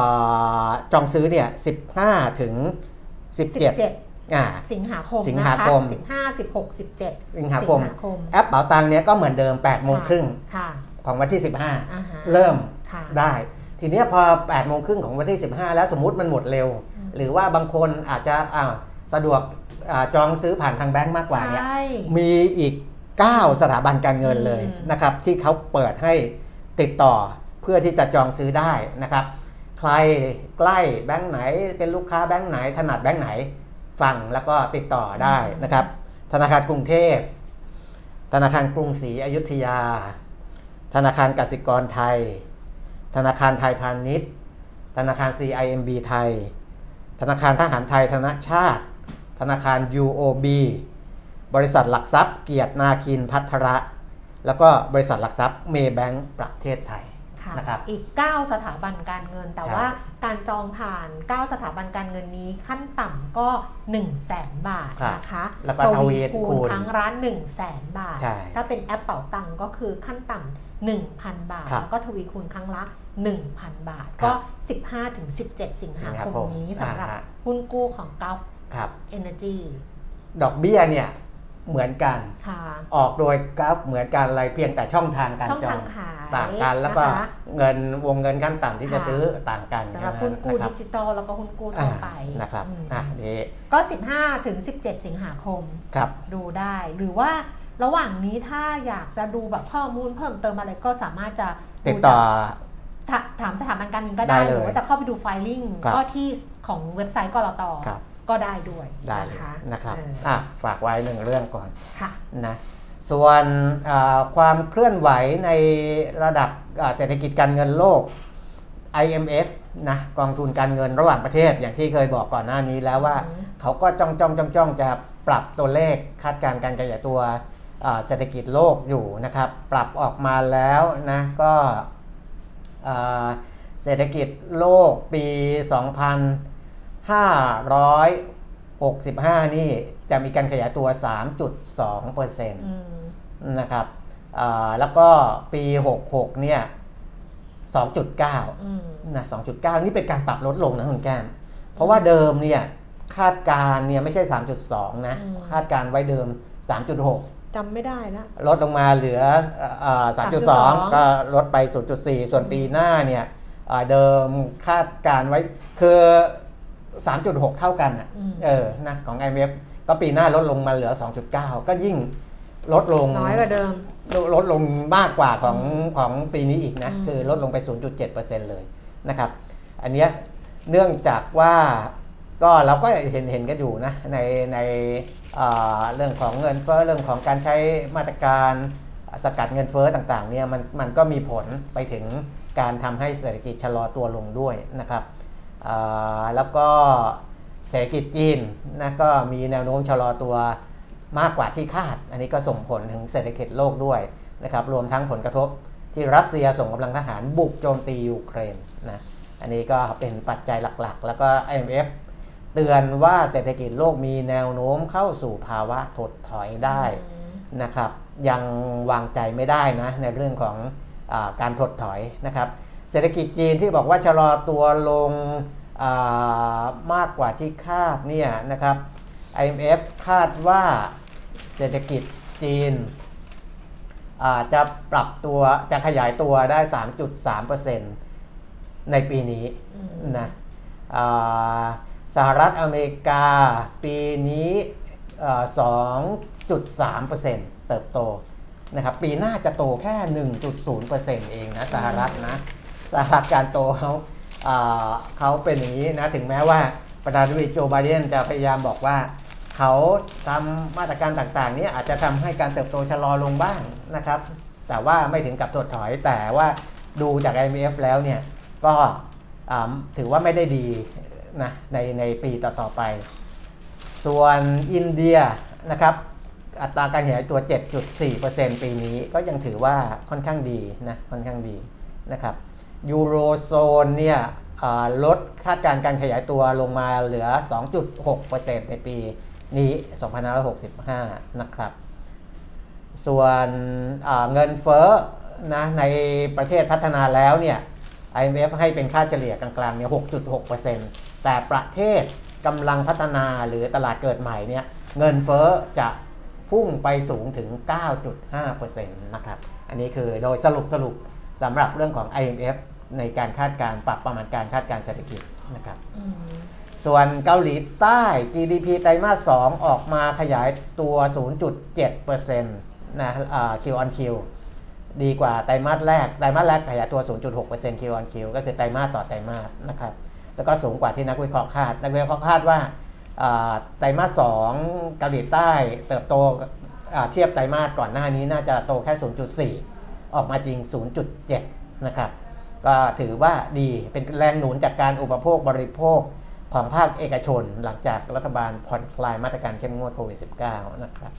าจองซื้อเนี่ย15ถึง17 17อ่าสิงหาคมสิงหาคมสิบห้าสิบหกสิบเจ็ดสิงหาคมคมแอปเป๋าตังค์เนี่ยก็เหมือนเดิม8โมงครึ่งค่ะ ของวันที่อ่าฮะ15 เริ่มค่ะได้ ทีเนี้ยพอ8โมงครึ่งของวันที่ 15 แล้วสมมุติมันหมดเร็วอืมหรือว่าบางคนอาจจะอ่าสะดวกอาจองซื้อผ่านทางแบงก์มากกว่าเนี่ยใช่มีอีก 9 สถาบันการเงินเลยอืมนะครับ ที่เขาเปิดให้ติดต่อเพื่อที่จะจองซื้อได้นะครับ ใครใกล้แบงค์ไหนเป็นลูกค้าแบงค์ไหนถนัดแบงค์ไหนฟังแล้วก็ติดต่อได้นะครับ ธนาคารกรุงเทพธนาคารกรุงศรีอยุธยา ธนาคารกสิกรไทย ธนาคารไทยพาณิชย์ ธนาคาร CIMB ไทย ธนาคารทหารไทยธนชาติ ธนาคาร UOB บริษัทหลักทรัพย์เกียรตินาคินพัทระ แล้วก็บริษัทหลักทรัพย์เมย์แบงก์ประเทศไทยค่ะนะครับอีก 9 สถาบันการเงิน แต่ใช่ว่าการจองผ่าน 9 สถาบันการเงินนี้ขั้นต่ำก็1 0 0 0 0แสนบาทครับนะคะแล้วก็ทวีคูณทั้งร้าน1 0 0 0 0แสนบาทใช่ถ้าเป็นแอปเป๋าตังก็คือขั้นต่ำ 1,000 บาท ครับแล้วก็ทวีคูณครั้งละ 1,000 บาท ครัก็ บ15-17 สิงหาสิงหาคคมมนี้สำหรับอ่าฮะ หุ้นกู้ของ Gulf ครับ Energy ดอกเบี้ยเนี่ยเหมือนกัน ค่ะ ออกโดยกราฟเหมือนกันอะไรเพียงแต่ช่องทางการช่องจอทางงขายต่างกันแล้วก็นะคะ เงินวงเงินขั้นต่ำที่จะค่ะ ซื้อต่างกันสำหรับหุ้นกู้ะครัดิบจิตอลแล้วก็หุ้นกู้อ่าทั่วไปนะครับอืมอะนี่ก็ 15ถึง17 สิงหาคม ครับ ดูได้หรือว่า ระหว่างนี้ถ้าอยากจะดูแบบข้อมูลเพิ่มเติมอะไรก็สามารถจะติดต่อถาถามสถาบันการเงินก็ได้ได้เลยหรือว่าจะเข้าไปดูไฟลิ่งครับก็ที่ของเว็บไซต์กรตครับก็ได้ด้วยได้เลยนะคะนะครับเอออะฝากไว้หนึ่งเรื่องก่อนค่ะนะส่วนอ่าความเคลื่อนไหวในระดับอ่าเศรษฐกิจการเงินโลก IMF นะกองทุนการเงินระหว่างประเทศอย่างที่เคยบอกก่อนหน้านี้แล้วว่าอืมเขาก็จ้องจ้องจ้องจ้องจะปรับตัวเลขคาดการณ์การขยายตัวอ่า เศรษฐกิจโลกอยู่นะครับ ปรับออกมาแล้วนะก็อ่าเศรษฐกิจโลกปี 2565 นี่จะมีการขยายตัว 3.2%เปอร์เซ็นต์อืมนะครับอ่าแล้วก็ปี 66 เนี่ย 2.9อืมนะ2.9 นี่เป็นการปรับลดลงนะคุณแก้ม เพราะว่าเดิมเนี่ยคาดการณ์เนี่ยไม่ใช่ 3.2 นะอืมคาดการณ์ไว้เดิม 3.6 จำไม่ได้ละ ลดลงมาเหลือเอ่อ3.2 3.2ก็ลดไป 0.4 ส่วนปีหน้าเนี่ยเอ่อเดิมคาดการณ์ไว้คือ 3.6 เท่ากันอะอืมเออนะของ IMF ก็ปีหน้าลดลงมาเหลือ 2.9 ก็ยิ่งลดลงน้อยกว่าเดิม ลดลดลงมากกว่าของของปีนี้อีกนะอืมคือลดลงไป 0.7%เลยนะครับ อันเนี้ยเนื่องจากว่าก็เราก็เห็นเห็นกันอยู่นะในใน เรื่องของเงินเฟ้อเรื่องของการใช้มาตรการสกัดเงินเฟ้อต่างๆเนี่ยมันมันก็มีผลไปถึงการทำให้เศรษฐกิจชะลอตัวลงด้วยนะครับแล้วก็เศรษฐกิจจีนนะก็มีแนวโน้มชะลอตัวมากกว่าที่คาด อันนี้ก็ส่งผลถึงเศรษฐกิจโลกด้วยนะครับรวมทั้งผลกระทบที่รัสเซียส่งกำลังทหารบุกโจมตียูเครนนะอันนี้ก็เป็นปัจจัยหลักๆ แล้วก็ IMF เตือนว่าเศรษฐกิจโลกมีแนวโน้มเข้าสู่ภาวะถดถอยได้นะครับ ยังวางใจไม่ได้นะในเรื่องของอาการถดถอยนะครับ เศรษฐกิจจีนที่บอกว่าชะลอตัวลงอ่ามากกว่าที่คาดเนี่ยนะครับ IMF คาดว่าเศรษฐกิจจีนอ่าจะปรับตัวจะขยายตัวได้ 3.3%ในปีนี้อืมนะอ่า สหรัฐอเมริกาปีนี้ 2.3%เติบโตนะครับปีหน้าจะโตแค่ 1.0%เองนะสหรัฐนะสหรัฐการโตเขาเขาเป็นอย่างนี้นะถึงแม้ว่าประธานาธิบดีโจไบเดนจะพยายามบอกว่าเขาทำมาตรการต่างๆ นี้อาจจะทำให้การเติบโตชะลอลงบ้างนะครับ แต่ว่าไม่ถึงกับถดถอยแต่ว่าดูจาก IMF แล้วเนี่ยก็ถือว่าไม่ได้ดี นะในในปีต่อๆไป ส่วนอินเดียนะครับอัตราการขยายตัว 7.4%ปีนี้ก็ยังถือว่าค่อนข้างดีนะค่อนข้างดีนะครับยูโรโซนเนี่ยลดคาดการณ์การขยายตัวลงมาเหลือ 2.6%ในปีนี้ 2565 นะครับ ส่วนเงินเฟ้อนะในประเทศพัฒนาแล้วเนี่ย IMF ให้เป็นค่าเฉลี่ยกลางๆเนี่ย 6.6% แต่ประเทศกำลังพัฒนาหรือตลาดเกิดใหม่เนี่ยเงินเฟ้อจะพุ่งไปสูงถึง 9.5%นะครับ อันนี้คือโดยสรุปสรุปสำหรับเรื่องของ IMF ในการคาดการณ์ปรับประมาณการคาดการณ์เศรษฐกิจนะครับอืมส่วนเกาหลีใต้ GDP ไตรมาส 2 ออกมาขยายตัว 0.7%นะอ่า Q on Q ดีกว่าไตรมาสแรก ไตรมาสแรกขยายตัว 0.6% Q on Q ก็คือไตรมาสต่อไตรมาสนะครับ แล้วก็สูงกว่าที่นักวิเคราะห์คาด นักวิเคราะห์คาดว่าไตรมาส2เกาหลีใต้เติบโตเทียบไตรมาสก่อนหน้านี้น่าจะโตแค่ 0.4 ออกมาจริง 0.7 นะครับ ก็ถือว่าดีเป็นแรงหนุนจากการอุปโภคบริโภคของภาคเอกชนหลังจากรัฐบาลผ่อนคลายมาตรการเข้มงวดโควิด -19 นะครับ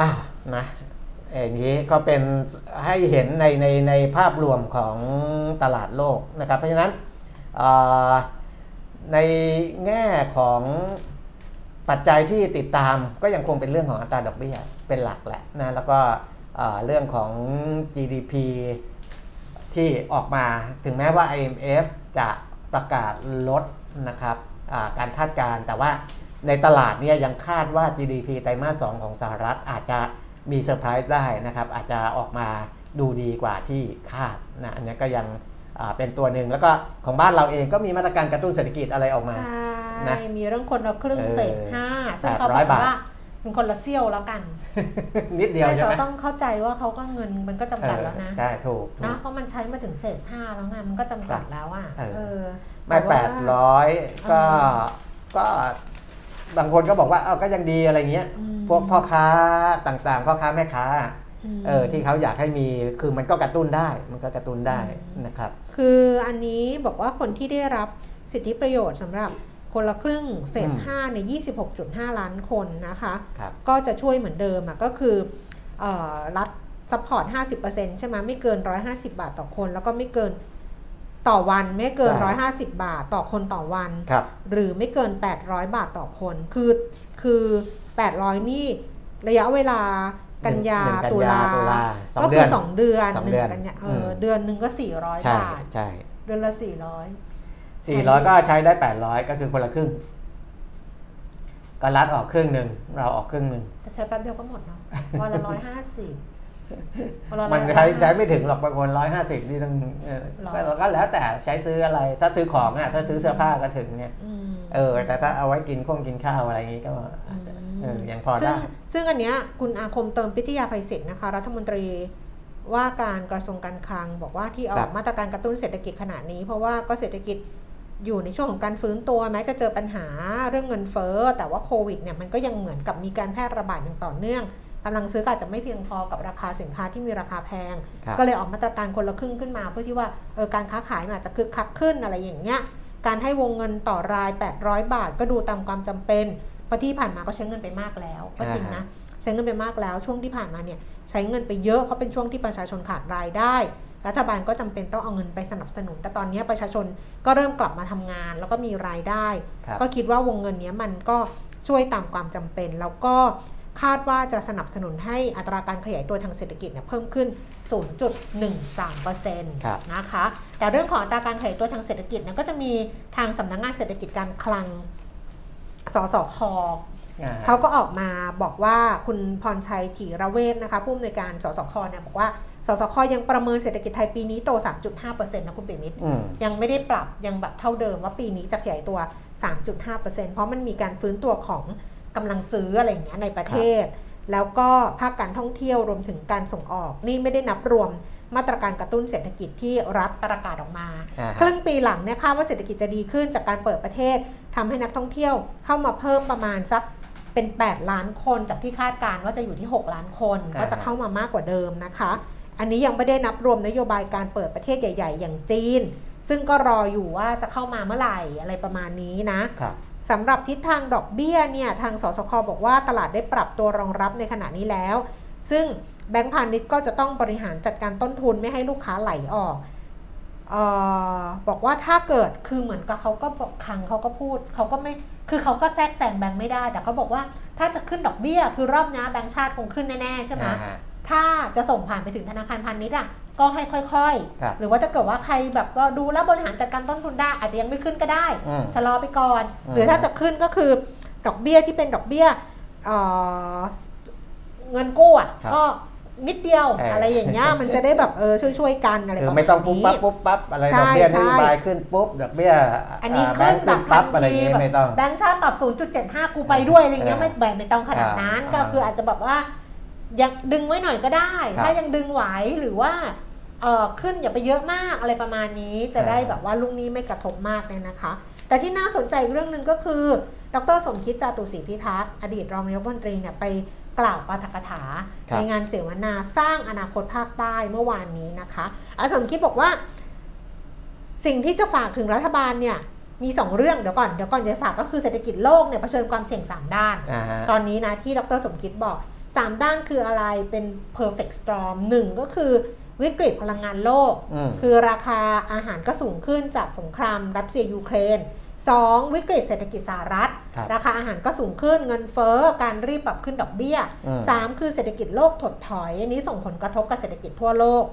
อะนะอย่างนี้ก็เป็นให้เห็นในในในภาพรวมของตลาดโลกนะครับ เพราะฉะนั้น ในแง่ของปัจจัยที่ติดตามก็ยังคงเป็นเรื่องของอัตราดอกเบี้ยเป็นหลักแหละนะแล้วก็เรื่องของ GDP ที่ออกมาถึงแม้ว่า IMF จะประกาศลดนะครับการคาดการ์แต่ว่าในตลาดเนี่ยยังคาดว่า GDP ไตรมาส 2 ของสหรัฐอาจจะมีเซอร์ไพรส์ได้นะครับ อาจจะออกมาดูดีกว่าที่คาดนะอันนี้ก็ยัง เป็นตัวหนึ่งแล้วก็ของบ้านเราเองก็มีมาตรการกระตุ้นเศรษฐกิจอะไรออกมาใช่นะมีเรื่องคนละครึ่งเออเฟสห้าซึ่งเขาบ800อกว่าบาทเป็นคนละเซี่ยวแล้วกัน นิดเดียวแต่ใช่ไหมเราต้องเข้าใจว่าเขาก็เงินมันก็จำกัดแล้วนะเออใช่ถูกถูนะกเพราะมันใช้มาถึงเฟสห้าแล้วไงมันก็จำกัดแล้วอะเออเออไม่ต่แปว่าดร้อยก็เออก็บางคนก็บอกว่าเอ้าก็ยังดีอะไรเงี้ยอืมพวกพ่อค้าต่างๆ พ่อค้าแม่ค้ามเออที่เขาอยากให้มีคือมันก็กระตุ้นได้ มันก็กระตุ้นได้อืมนะครับ คืออันนี้บอกว่าคนที่ได้รับสิทธิประโยชน์สำหรับคนละครึ่งเฟสอืม5ในย26.5 ล้านคนนะคะครับก็จะช่วยเหมือนเดิมอะก็คือเออรัฐ support 50%ใช่ไหมไม่เกิน 150 บาทต่อคน แล้วก็ไม่เกินต่อวันไม่เกินใช่150 บาทต่อคนต่อวันครับหรือไม่เกิน 800 บาทต่อคน คือคือ 800 นี่ระยะเวลา กันยาหนึ่งกันตุยาลาตุลาสองก็เดืคืออนสองเดือนสองหนึ่เดือนงกันยาเออมเดือนหนึ่งก็400ใช่บาทใช่เดือนละ400สี่ร้อยก็ใช้ได้แปดร้อยก็คือคนละครึ่งก็รัดออกครึ่งหนึ่งเราออกครึ่งหนึ่งแต่ใช้แป๊บเดียวก็หมดเนาะวันละร้อยห้าสิบมันใช้ใช้ไม่ถึงหรอกบางคนร้อยห้าสิบนี่ต้องเออก็ก็แล้วแต่ใช้ซื้ออะไร ถ้าซื้อของอะถ้าซื้อเสื้อผ้าก็ถึงเนี่ยเออ แต่ถ้าเอาไว้กินข้งกินข้าวอะไรอย่างงี้ก็อาจจะเออยังพอซึ่ได้งซึ่งอันเนี้ยคุณอาคมเติมพิทยาภัยศิษย์นะคะ รัฐมนตรีว่าการกระทรวงการคลังบอกว่าที่ออครักบมาตรการกระตุ้นเศรษฐกิจขนาดนี้ เพราะว่าก็เศรษฐกิจอยู่ในช่วงของการฟื้นตัวแม้จะเจอปัญหาเรื่องเงินเฟ้อ แต่ว่าโควิดเนี่ยมันก็ยังเหมือนกับมีการแพร่ระบาดอย่างต่อเนื่องกำลังซื้อก็อาจจะไม่เพียงพอกับราคาสินค้าที่มีราคาแพงครับก็เลยออกมาตรการคนละครึ่งขึ้นมา เพื่อที่ว่าเออการค้าขายมันอาจจะคึกคักขึ้นอะไรอย่างเงี้ยการให้วงเงินต่อราย 800 บาท ก็ดูตามความจำเป็น เพราะที่ผ่านมาก็ใช้เงินไปมากแล้วก็จริงนะใช้เงินไปมากแล้วช่วงที่ผ่านมาเนี่ยใช้เงินไปเยอะเพราะเป็นช่วงที่ประชาชนขาดรายได้ รัฐบาลก็จำเป็นต้องเอาเงินไปสนับสนุน แต่ตอนนี้ประชาชนก็เริ่มกลับมาทำงาน แล้วก็มีรายได้ครับก็คิดว่าวงเงินเนี้ยมันก็ช่วยตามความจำเป็น แล้วก็คาดว่าจะสนับสนุนให้อัตราการขยายตัวทางเศรษฐกิจเนี่ยเพิ่มขึ้น 0.13%ครับนะคะ แต่เรื่องของอัตราการขยายตัวทางเศรษฐกิจเนี่ยก็จะมีทางสำนักงานเศรษฐกิจการคลัง สสคอ่าเขาก็ออกมาบอกว่าคุณพรชัยถีระเวทนะคะผู้อำนวยการสสคเนี่ยบอกว่าสสคยังประเมินเศรษฐกิจไทยปีนี้โต 3.5%นะคุณปิมิตรอืมยังไม่ได้ปรับยังแบบเท่าเดิมว่าปีนี้จะขยายตัว 3.5%เพราะมันมีการฟื้นตัวของกำลังซื้ออะไรอย่างเงี้ยในประเทศ แล้วก็ภาคการท่องเที่ยวรวมถึงการส่งออก นี่ไม่ได้นับรวมมาตรการกระตุ้นเศรษฐกิจที่รัฐประกาศออกมาอ่าฮะครึ่งปีหลังเนี่ยคาดว่าเศรษฐกิจจะดีขึ้นจากการเปิดประเทศ ทำให้นักท่องเที่ยวเข้ามาเพิ่มประมาณสักเป็น 8 ล้านคนจากที่คาดการณ์ว่าจะอยู่ที่ 6 ล้านคนอ่าก็จะเข้ามามากกว่าเดิมนะคะ อันนี้ยังไม่ได้นับรวมนโยบายการเปิดประเทศใหญ่ ๆ อย่างจีน ซึ่งก็รออยู่ว่าจะเข้ามาเมื่อไหร่อะไรประมาณนี้นะครับสำหรับทิศทางดอกเบี้ยเนี่ยทางสสคบอกว่าตลาดได้ปรับตัวรองรับในขณะนี้แล้ว ซึ่งแบงก์พาณิชย์ก็จะต้องบริหารจัดการต้นทุนไม่ให้ลูกค้าไหลออกเออบอกว่าถ้าเกิดคือเหมือนกับเขาก็บอกครั้งเขาก็พูดเขาก็ไม่คือเขาก็แทรกแซงแบงก์ไม่ได้ แต่เขาบอกว่าถ้าจะขึ้นดอกเบี้ย คือรอบนี้แบงก์ชาติคงขึ้นแน่ๆใช่ไหมอ่าฮะถ้าจะส่งผ่านไปถึงธนาคารพาณิชย์อะก็ให้ค่อยครับๆหรือว่าถ้าเกิดว่าใครแบบว่าดูแล้วบริหารจัดการต้นทุนได้อาจจะยังไม่ขึ้นก็ได้อืมชะลอไปก่อนอืมหรือถ้าจะขึ้นก็คือดอกเบี้ยที่เป็นดอกเบี้ยเอ่อเงินกู้อะครับก็ นิดเดียวเอออ อะไรอย่างเงี้ยมันจะได้แบบเออช่วยๆกันอะไรคือประมาณไม่ต้องปุ๊บนี้ปั๊บปุ๊บปั๊บอะไรใช่ดอกเบี้ยนใช่ โยบายขึ้นปุ๊บดอกเบี้ยอันนี้าแบขึ้งนค์แบขึ้บนปั๊บอะไรอย่างงี้ไม่ต้อง แบงค์ชาติปรับ 0.75 กูไปด้วยอะไรเงี้ยเออไม่แบบไม่ต้องขนาดนั้นอ่าก็คืออาจจะแบบว่ายังดึงไว้หน่อยก็ได้ ครับถ้ายังดึงไหวหรือว่าเออขึ้นอย่าไปเยอะมากอะไรประมาณนี้จะได้อ่าแบบว่าลุงนี้ไม่กระทบมากเลยนะคะ แต่ที่น่าสนใจอีกเรื่องหนึ่งก็คือ ดรสมคิดจาตุศรีพิทักษ์อดีตรองนายกรัฐมนตรีเนี่ยไป กล่าวปาฐกถาครับในงานเสวนาสร้างอนาคตภาคใต้เมื่อวานนี้นะคะอาสมคิดบอกว่า สิ่งที่จะฝากถึงรัฐบาลเนี่ยมีสองเรื่องเดี๋ยวก่อนเดี๋ยวก่อนจะฝากก็คือเศรษฐกิจโลกเนี่ยเผชิญความเสี่ยง 3 ด้านอ่าฮะตอนนี้นะที่ดรสมคิดบอก 3 ด้านคืออะไรเป็น perfect storm หนึ่งก็คือวิกฤตพลังงานโลกอืมคือราคาอาหารก็สูงขึ้นจากสงครามรัสเซียยูเครน 2. วิกฤตเศรษฐกิจสหรัฐครับราคาอาหารก็สูงขึ้นเงินเฟ้อการรีบปรับขึ้นดอกเบี้ยอืม 3. คือเศรษฐกิจโลกถดถอยอันนี้ส่งผลกระทบกับเศรษฐกิจทั่วโลก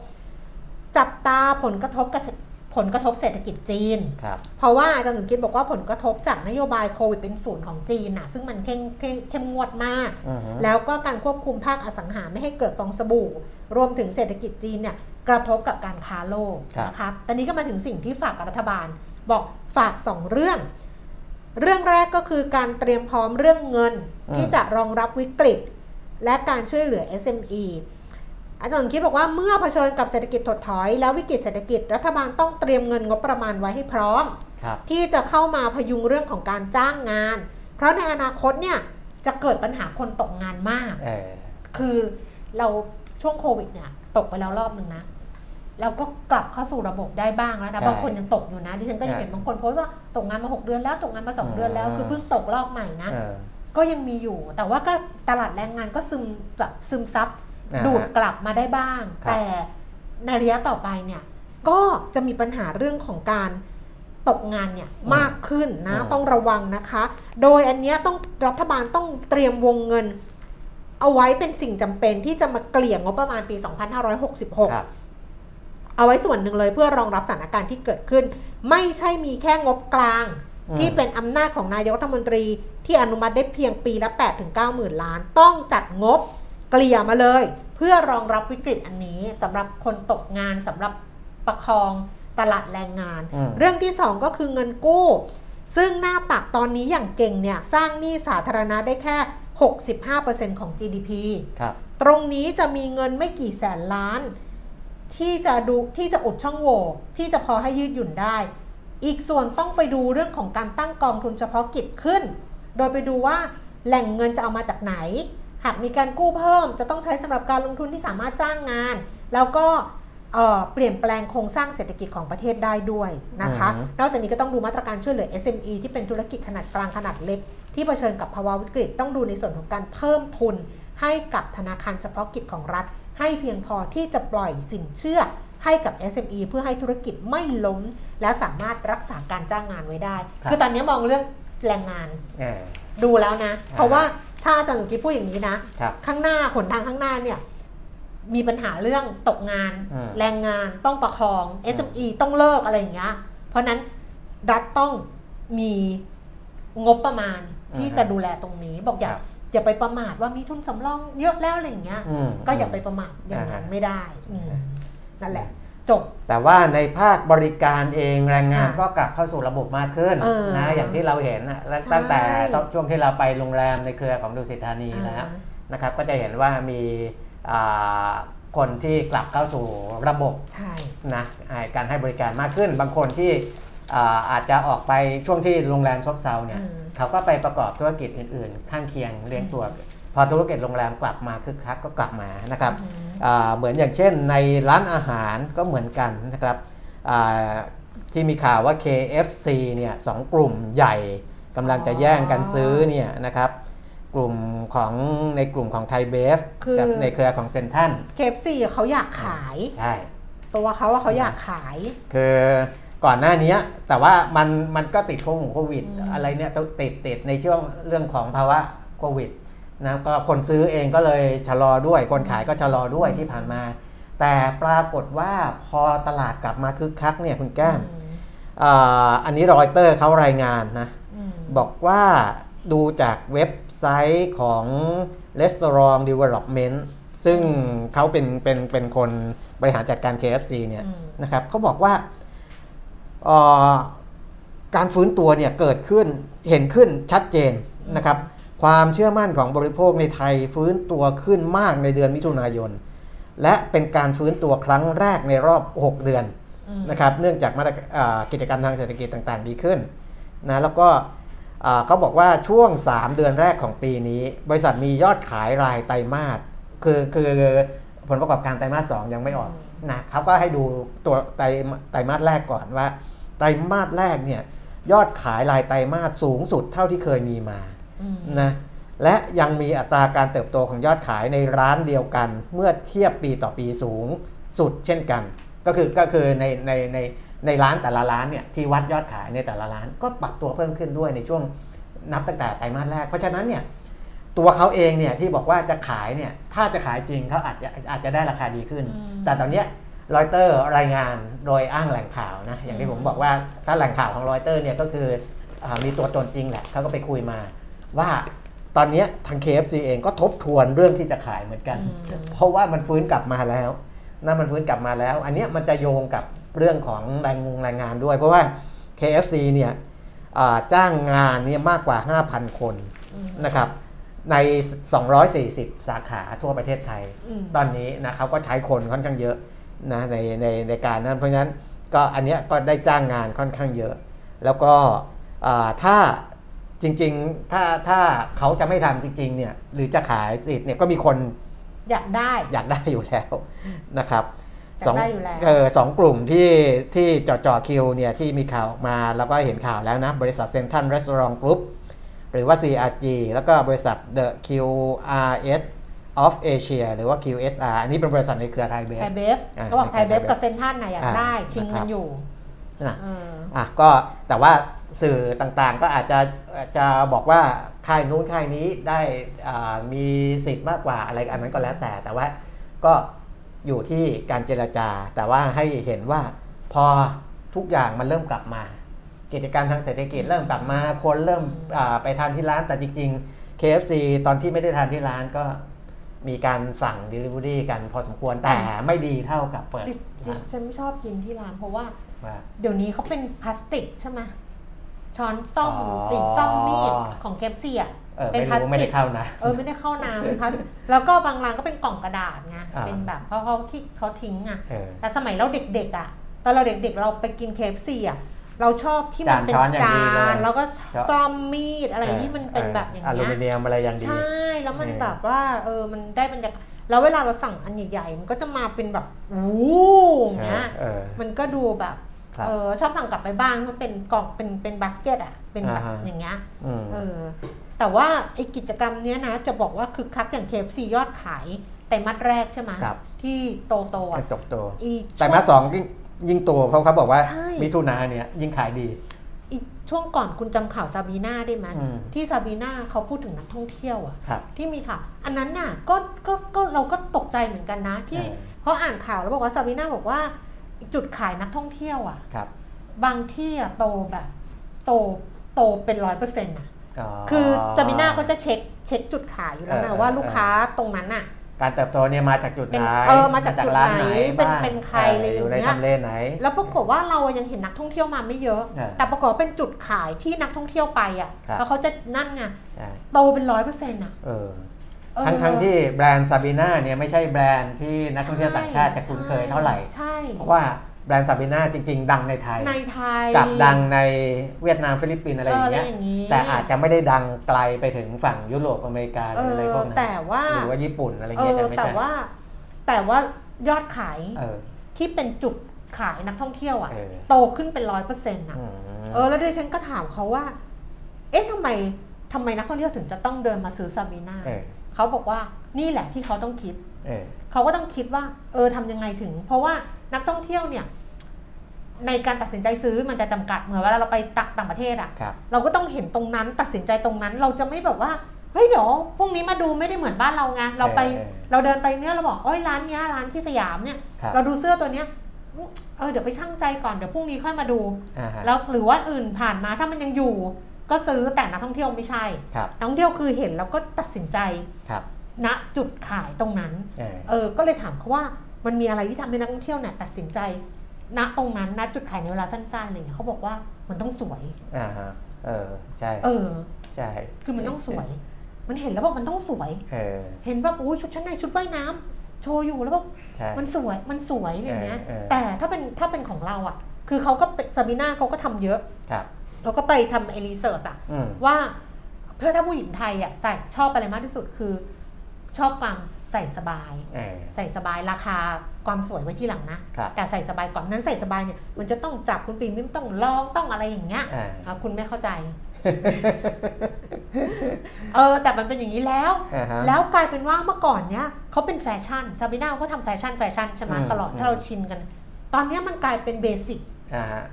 จับตาผลกระทบกับเศรษผลกระทบเศรษฐกิจจีนครับเพราะว่าอาจารย์สมคิดบอกว่าผลกระทบจากนโยบายโควิดเป็นศูนย์ของจีนน่ะซึ่งมันเข้มเข้มเข้มงวดมากอือฮึแล้วก็การควบคุมภาคอสังหาไม่ให้เกิดฟองสบู่ รวมถึงเศรษฐกิจจีนเนี่ยกระทบกับการค้าโลกครับนะคะตอนนี้ก็มาถึงสิ่งที่ฝากกับรัฐบาล บอกฝากสองเรื่อง เรื่องแรกก็คือการเตรียมพร้อมเรื่องเงิน ที่จะรองรับวิกฤต และการช่วยเหลือ SME อาจารย์สมคิดบอกว่าเมื่อเผชิญกับเศรษฐกิจถดถอย แล้ววิกฤตเศรษฐกิจรัฐบาลต้องเตรียมเงินงบประมาณไว้ให้พร้อมครับที่จะเข้ามาพยุงเรื่องของการจ้างงาน เพราะในอนาคตเนี่ยจะเกิดปัญหาคนตกงานมากเออคือเราช่วงโควิดเนี่ยตกไปแล้วรอบหนึ่งนะ เราก็กลับเข้าสู่ระบบได้บ้างแล้วนะใช่บางคนยังตกอยู่นะดิฉันก็ยังใช่เห็นบางคนโพสต์ว่าตกงานมา 6 เดือนแล้วตกงานมา 2 เดือนแล้วอืมคือเพิ่งตกรอบใหม่นะเออก็ยังมีอยู่ แต่ว่าก็ตลาดแรงงานก็ซึมแบบซึมซับอ่าฮะดูดกลับมาได้บ้างครับแต่ในระยะต่อไปเนี่ยก็จะมีปัญหาเรื่องของการตกงานเนี่ยมากขึ้นนะต้องระวังนะคะ โดยอันเนี้ยต้องรัฐบาลต้องเตรียมวงเงิน เอาไว้เป็นสิ่งจำเป็นที่จะมาเกลี่ยงบประมาณปี 2566ครับ เอาไว้ส่วนหนึ่งเลยเพื่อรองรับสถานการณ์ที่เกิดขึ้น ไม่ใช่มีแค่งบกลางอืมที่เป็นอำนาจของนายกรัฐมนตรี ที่อนุมัติได้เพียงปีละ 8 ถึง 9 หมื่นล้าน ต้องจัดงบเกลี่ยมาเลย เพื่อรองรับวิกฤตอันนี้สำหรับคนตกงานสำหรับประคองตลาดแรงงานอืมเรื่องที่ 2 ก็คือเงินกู้ ซึ่งหน้าตักตอนนี้อย่างเก่งเนี่ยสร้างหนี้สาธารณะได้แค่ 65%ของ GDP ครับตรงนี้จะมีเงินไม่กี่แสนล้าน ที่จะดูที่จะอุดช่องโหว่ที่จะพอให้ยืดหยุ่นได้ อีกส่วนต้องไปดูเรื่องของการตั้งกองทุนเฉพาะกิจขึ้น โดยไปดูว่าแหล่งเงินจะเอามาจากไหน หากมีการกู้เพิ่มจะต้องใช้สำหรับการลงทุนที่สามารถจ้างงาน แล้วก็เอ่อเปลี่ยนแปลงโครงสร้างเศรษฐกิจของประเทศได้ด้วยนะคะอือฮึนอกจากนี้ก็ต้องดูมาตรการช่วยเหลือ SME ที่เป็นธุรกิจขนาดกลางขนาดเล็ก ที่เผชิญกับภาวะวิกฤตต้องดูในส่วนของการเพิ่มทุนให้กับธนาคารเฉพาะกิจของรัฐ ให้เพียงพอที่จะปล่อยสินเชื่อให้กับ SME เพื่อให้ธุรกิจไม่ล้ม และสามารถรักษาการจ้างงานไว้ได้ครับคือตอนนี้มองเรื่องแรงงานเออดูแล้วนะอ่าเพราะว่าถ้าอาจารย์สุกี้พูดอย่างนี้นะครับข้างหน้าหนทางข้างหน้าเนี่ยมีปัญหาเรื่องตกงานอืมแรงงานต้องประคอง SME ต้องเลิกอะไรอย่างเงี้ย เพราะฉะนั้นรัฐต้องมีงบประมาณที่อืมจะดูแลตรงนี้บอกอย่าครับ อย่าไปประมาทว่ามีทุนสำรองเยอะแล้วอะไรอย่างเงี้ยอืมก็อย่าไปประมาทอย่างนั้นอ่าไม่ได้อืมอ่านั่นแหละจบแต่ว่าในภาคบริการเองแรงงานค่ะก็กลับเข้าสู่ระบบมากขึ้นเออนะอย่างที่เราเห็นนะและใช่ตั้งแต่ตอนช่วงที่เราไปโรงแรมในเครือของดุสิตธานีแล้วอ่านะครับ ก็จะเห็นว่ามีอ่าคนที่กลับเข้าสู่ระบบใช่นะอ่าการให้บริการมากขึ้น บางคนที่ อ่าอาจจะออกไปช่วงที่โรงแรมซบเซาเนี่ยอืมเขาก็ไปประกอบธุรกิจอื่นๆ ข้างเคียงเลี้ยงตัว พอธุรกิจโรงแรมกลับมาคึกคักก็กลับมานะครับอืมอ่าเหมือนอย่างเช่นในร้านอาหารก็เหมือนกันนะครับอ่าที่มีข่าวว่า KFC เนี่ยสองกลุ่มใหญ่กำลังจะแย่งกันซื้อเนี่ยนะครับกลุ่มของในกลุ่มของไทยเบฟคือกับในเครือของเซ็นทรัล KFC เขาอยากขายใช่ตัวเขาว่าเขาอยากขาย คือ ก่อนหน้านี้แต่ว่ามันมันก็ติดโควิดอืมอะไรเนี่ยต้องติดติดในช่วงเรื่องของภาวะโควิดนะก็คนซื้อเองก็เลยชะลอด้วย คนขายก็ชะลอด้วยที่ผ่านมา แต่ปรากฏว่าพอตลาดกลับมาคึกคักเนี่ยคุณแก้มอืมอาอันนี้รอยเตอร์เขารายงานนะอืมบอกว่าดูจากเว็บไซต์ของ Restaurant Development ซึ่งเขาเป็นเป็นเป็นคนบริหารจัดการ KFC เนี่ยอืมนะครับเขาบอกว่าเอ่อ การฟื้นตัวเนี่ยเกิดขึ้นเห็นขึ้นชัดเจนนะครับ ความเชื่อมั่นของบริโภคในไทยฟื้นตัวขึ้นมากในเดือนมิถุนายน และเป็นการฟื้นตัวครั้งแรกในรอบ 6 เดือนอืมนะครับ เนื่องจากมาตรการอ่ากิจกรรมทางเศรษฐกิจต่างๆ ดีขึ้นนะแล้วก็อ่าเขาบอกว่าช่วง 3 เดือนแรกของปีนี้ บริษัทมียอดขายรายไตรมาสคือคือผลประกอบการไตรมาสสองยังไม่ออกนะเขาก็ให้ดูตัวไตรไตรมาสแรกก่อนว่าไตรมาสแรกเนี่ยยอดขายรายไตรมาสสูงสุดเท่าที่เคยมีมาอืมนะและยังมีอัตราการเติบโตของยอดขายในร้านเดียวกัน เมื่อเทียบปีต่อปีสูงสุดเช่นกัน ก็คือก็คือในในในในร้านแต่ละร้านเนี่ยที่วัดยอดขายในแต่ละร้านก็ปรับตัวเพิ่มขึ้นด้วยในช่วงนับตั้งแต่ไตรมาสแรก เพราะฉะนั้นเนี่ยตัวเขาเองเนี่ยที่บอกว่าจะขายเนี่ยถ้าจะขายจริงเขาอาจจะอาจจะได้ราคาดีขึ้นอืมแต่ตอนเนี้ย รอยเตอร์รายงานโดยอ้างแหล่งข่าวนะอย่างที่ผมบอกว่าถ้าแหล่งข่าวของรอยเตอร์เนี่ยก็คืออามีตัวตนจริงแหละเขาก็ไปคุยมา ว่าตอนเนี้ยทาง KFC เองก็ทบทวนเรื่องที่จะขายเหมือนกันอืมเพราะว่ามันฟื้นกลับมาแล้วนะมันฟื้นกลับมาแล้ว อันเนี้ยมันจะโยงกับเรื่องของแรงงงแรงงานด้วย เพราะว่า KFC เนี่ยอ่าจ้างงานเนี่ยมากกว่า 5,000 คนอืมนะครับใน 240 สาขาทั่วประเทศไทยอืมตอนนี้นะเขาก็ใช้คนค่อนข้างเยอะ นะในในในการนั้น เพราะฉะนั้นก็อันเนี้ยก็ได้จ้างงานค่อนข้างเยอะ แล้วก็อ่าถ้าจริงๆ ถ้าถ้าเขาจะไม่ทำจริงๆเนี่ยหรือจะขายสิทธิ์เนี่ยก็มีคนอยากได้อยากได้อยู่แล้วนะครับอยากได้อยู่แล้วเออสองกลุ่มที่ที่จ่อจ่อคิวเนี่ยที่มีข่าวออกมาแล้วก็เห็นข่าวแล้วนะ บริษัทเซ็นทรัลเรสตอรองส์กรุ๊ปหรือว่า CRG แล้วก็บริษัท The QRS of Asia หรือว่า QSR อันนี้เป็นบริษัทในเครือไทยเบไทสยเบฟอ่าเขาบอกไทยเบฟไทยเบฟกับเซนทรันน่ะอยากอ่าได้ ชิงนะครักับนอยู่นะเอออะก็แต่ว่าสื่อต่างๆก็อาจจะจะบอกว่าค่ายนู้นค่ายนี้ได้อ่ามีสิทธิ์มากกว่าอะไรอันนั้นก็แล้วแต่ แต่ว่าก็อยู่ที่การเจรจา แต่ว่าให้เห็นว่าพอทุกอย่างมันเริ่มกลับมา กิจการทางเศรษฐกิจเริ่มกลับมา คนเริ่มอ่าไปทานที่ร้านแต่จริง ๆ KFC ตอนที่ไม่ได้ทานที่ร้านก็ มีการสั่ง Delivery กันพอสมควรแต่ไม่ดีเท่ากับเปิดดิดิร้านฉันไม่ชอบกินที่ร้านเพราะว่า ว่า เดี๋ยวนี้เขาเป็นพลาสติกใช่ไหมช้อนซ่อมอ๋อ สีซ่อมมีดของเคฟซีอะ เออเป็นไม่พลาสรู้ติก ไม่ได้เข้านะ เออไม่ได้เข้าน้ำเป็นพลาสติกแล้วก็บางร้านก็เป็นกล่องกระดาษไงอ่า เป็นแบบเพราะเขาที่เขาทิ้งอะ เออ แต่สมัยเราเด็กๆอะ ตอนเราเด็กๆเราไปกินเคฟซีอะ เราชอบที่มันเป็นจานช้อนอย่างจาดีเลยนแล้วก็ชอบซ่อมมีดอะไรที่มันเป็นแบบอย่างอลูเงี้ยมิเนียมอะไรอย่างดีใช่แล้วมันเออแบบว่าเออมันได้บรรยากาศแล้วเวลาเราสั่งอันใหญ่ๆมันก็จะมาเป็นแบบวู้อย่างเงี้ยเออมันก็ดูแบบครับเออชอบสั่งกลับไปบ้านมันเป็นกล่องเป็นเป็นบาสเกตอะเป็นแบบอ่าฮะอย่างเงี้ยอืมเออแต่ว่าไอกิจกรรมเนี้ยนะจะบอกว่าคือคักอย่าง KFC ยอดขายแต่มัดแรกใช่ไหมครับที่โตโตๆไอ้อะตกตัวอีแต่มาสอง ยิ่งยิ่งตัวเพราะเขาบอกว่าใช่มิถุนาเนี่ยยิ่งขายดี อีช่วงก่อนคุณจำข่าวซาบีนาได้ไหมอืมที่ซาบีนาเขาพูดถึงนักท่องเที่ยวอะครับที่มีข่าวอันนั้นน่ะก็ก็ก็เราก็ตกใจเหมือนกันนะที่เออเพราะอ่านข่าวแล้วบอกว่าซาบีนาบอกว่าจุดขายนักท่องเที่ยวอะครับ บางที่อะโตแบบโตโตเป็นร้อยเปอร์เซ็นต์อะอ๋อคือซาบีนาก็จะเช็คเช็คจุดขายอยู่แล้วเอนะอว่าเออลูกค้าตรงนั้นอะ การเติบโตเนี่ยมาจากจุดเป็ไหนนเออมาจากจุดร้านไหนไหนเป็นบ้างเป็นใครอะไรอย่างอยู่ในเงี้ยทำเลไหน แล้วปรากฏว่าเรายังเห็นนักท่องเที่ยวมาไม่เยอะเออแต่ปรากฏว่าเป็นจุดขายที่นักท่องเที่ยวไปอะครับแล้วเขาจะนั่นไงใช่โตเป็นร้อยเปอร์เซ็นต์อะเออเออทั้งทั้งที่แบรนด์ซาบีนาเนี่ยไม่ใช่แบรนด์ที่นักท่องเที่ยวต่างชาติจะคุ้นเคยเท่าไหร่ใช่เพราะว่า แบรนด์ซาบีนาจริง ๆ ดังในไทย ในไทย กับดังในเวียดนามฟิลิปปินส์อะไรอย่างเงี้ยเอออะไรอย่างงี้แต่อาจจะไม่ได้ดังไกลไปถึงฝั่งยุโรปอเมริกาหเอรืออะไรอพวกนั้นแต่ว่าหรือว่าญี่ปุ่นอะไรเงี้ยอาจจะไม่แต่ใช่ว่า แต่ว่ายอดขายเออที่เป็นจุดขายนักท่องเที่ยวอะเออโตขึ้นเป็นร้อยเปอร์เซ็นต์อะอืมเออแล้วดิฉันก็ถามเขาว่า เอ๊ะทำไมทำไมนักท่องเที่ยวถึงจะต้องเดินมาซื้อซาบีนาเออเขาบอกว่านี่แหละที่เขาต้องคิดเออเขาก็ต้องคิดว่า เออทำยังไงถึง เพราะว่า นักท่องเที่ยวเนี่ยในการตัดสินใจซื้อมันจะจำกัดเหมือนเวลาเราไปต่างประเทศอะครับเราก็ต้องเห็นตรงนั้นตัดสินใจตรงนั้น เราจะไม่แบบว่าเฮ้ยเดี๋ยวพรุ่งนี้มาดูไม่ได้เหมือนบ้านเราไงเราไปเออเราเดินไปเนี่ยเราบอกเอ้ยร้านเนี้ยร้านที่สยามเนี่ยครับเราดูเสื้อตัวเนี้ยเออเดี๋ยวไปชั่งใจก่อนเดี๋ยวพรุ่งนี้ค่อยมาดูอ่าฮะแล้วหรือว่าอื่นผ่านมาถ้ามันยังอยู่ ก็ซื้อแต่นักท่องเที่ยวไม่ใช่ครับนักท่องเที่ยวคือเห็นแล้วก็ตัดสินใจครับณจุดขายตรงนั้นเออเออก็เลยถามเขาว่า มันมีอะไรที่ทำให้นักท่องเที่ยวเนี่ยตัดสินใจ ณตรงนั้นณจุดขายในเวลาสั้นๆอะไรเลยเขาบอกว่ามันต้องสวยอ่าฮะเออใช่เออใช่คือมันต้องสวย มันเห็นแล้วบอกมันต้องสวยเออเห็นแบบอุ้ยชุดชั้นในชุดว่ายน้ำโชว์อยู่แล้วแบบใช่มันสวยมันสวยอย่างเงี้ยเออเออแต่ถ้าเป็นถ้าเป็นของเราอะ คือเขาก็ซาบิน่าเขาก็ทำเยอะครับเราก็ไปทำเอรีเสิร์ชอะอืมว่าเพื่อถ้าผู้หญิงไทยอะใส่ชอบอะไรมากที่สุดคือชอบความ ใส่สบายเออใส่สบายราคาความสวยไว้ที่หลังนะครับแต่ใส่สบายก่อนนั้นใส่สบายเนี่ยมันจะต้องจับคุณปีนนี่ต้องลองต้องอะไรอย่างเงี้ยอ่าอะคุณไม่เข้าใจเออแต่มันเป็นอย่างนี้แล้วอ่าฮะแล้วกลายเป็นว่าเมื่อก่อนเนี้ยเขาเป็นแฟชั่นซาบิน่าเขาทำแฟชั่นแฟชั่นใช่ไหมอืมตลอดอืมถ้าเราชินกัน ตอนเนี้ยมันกลายเป็น basic อ่าฮะ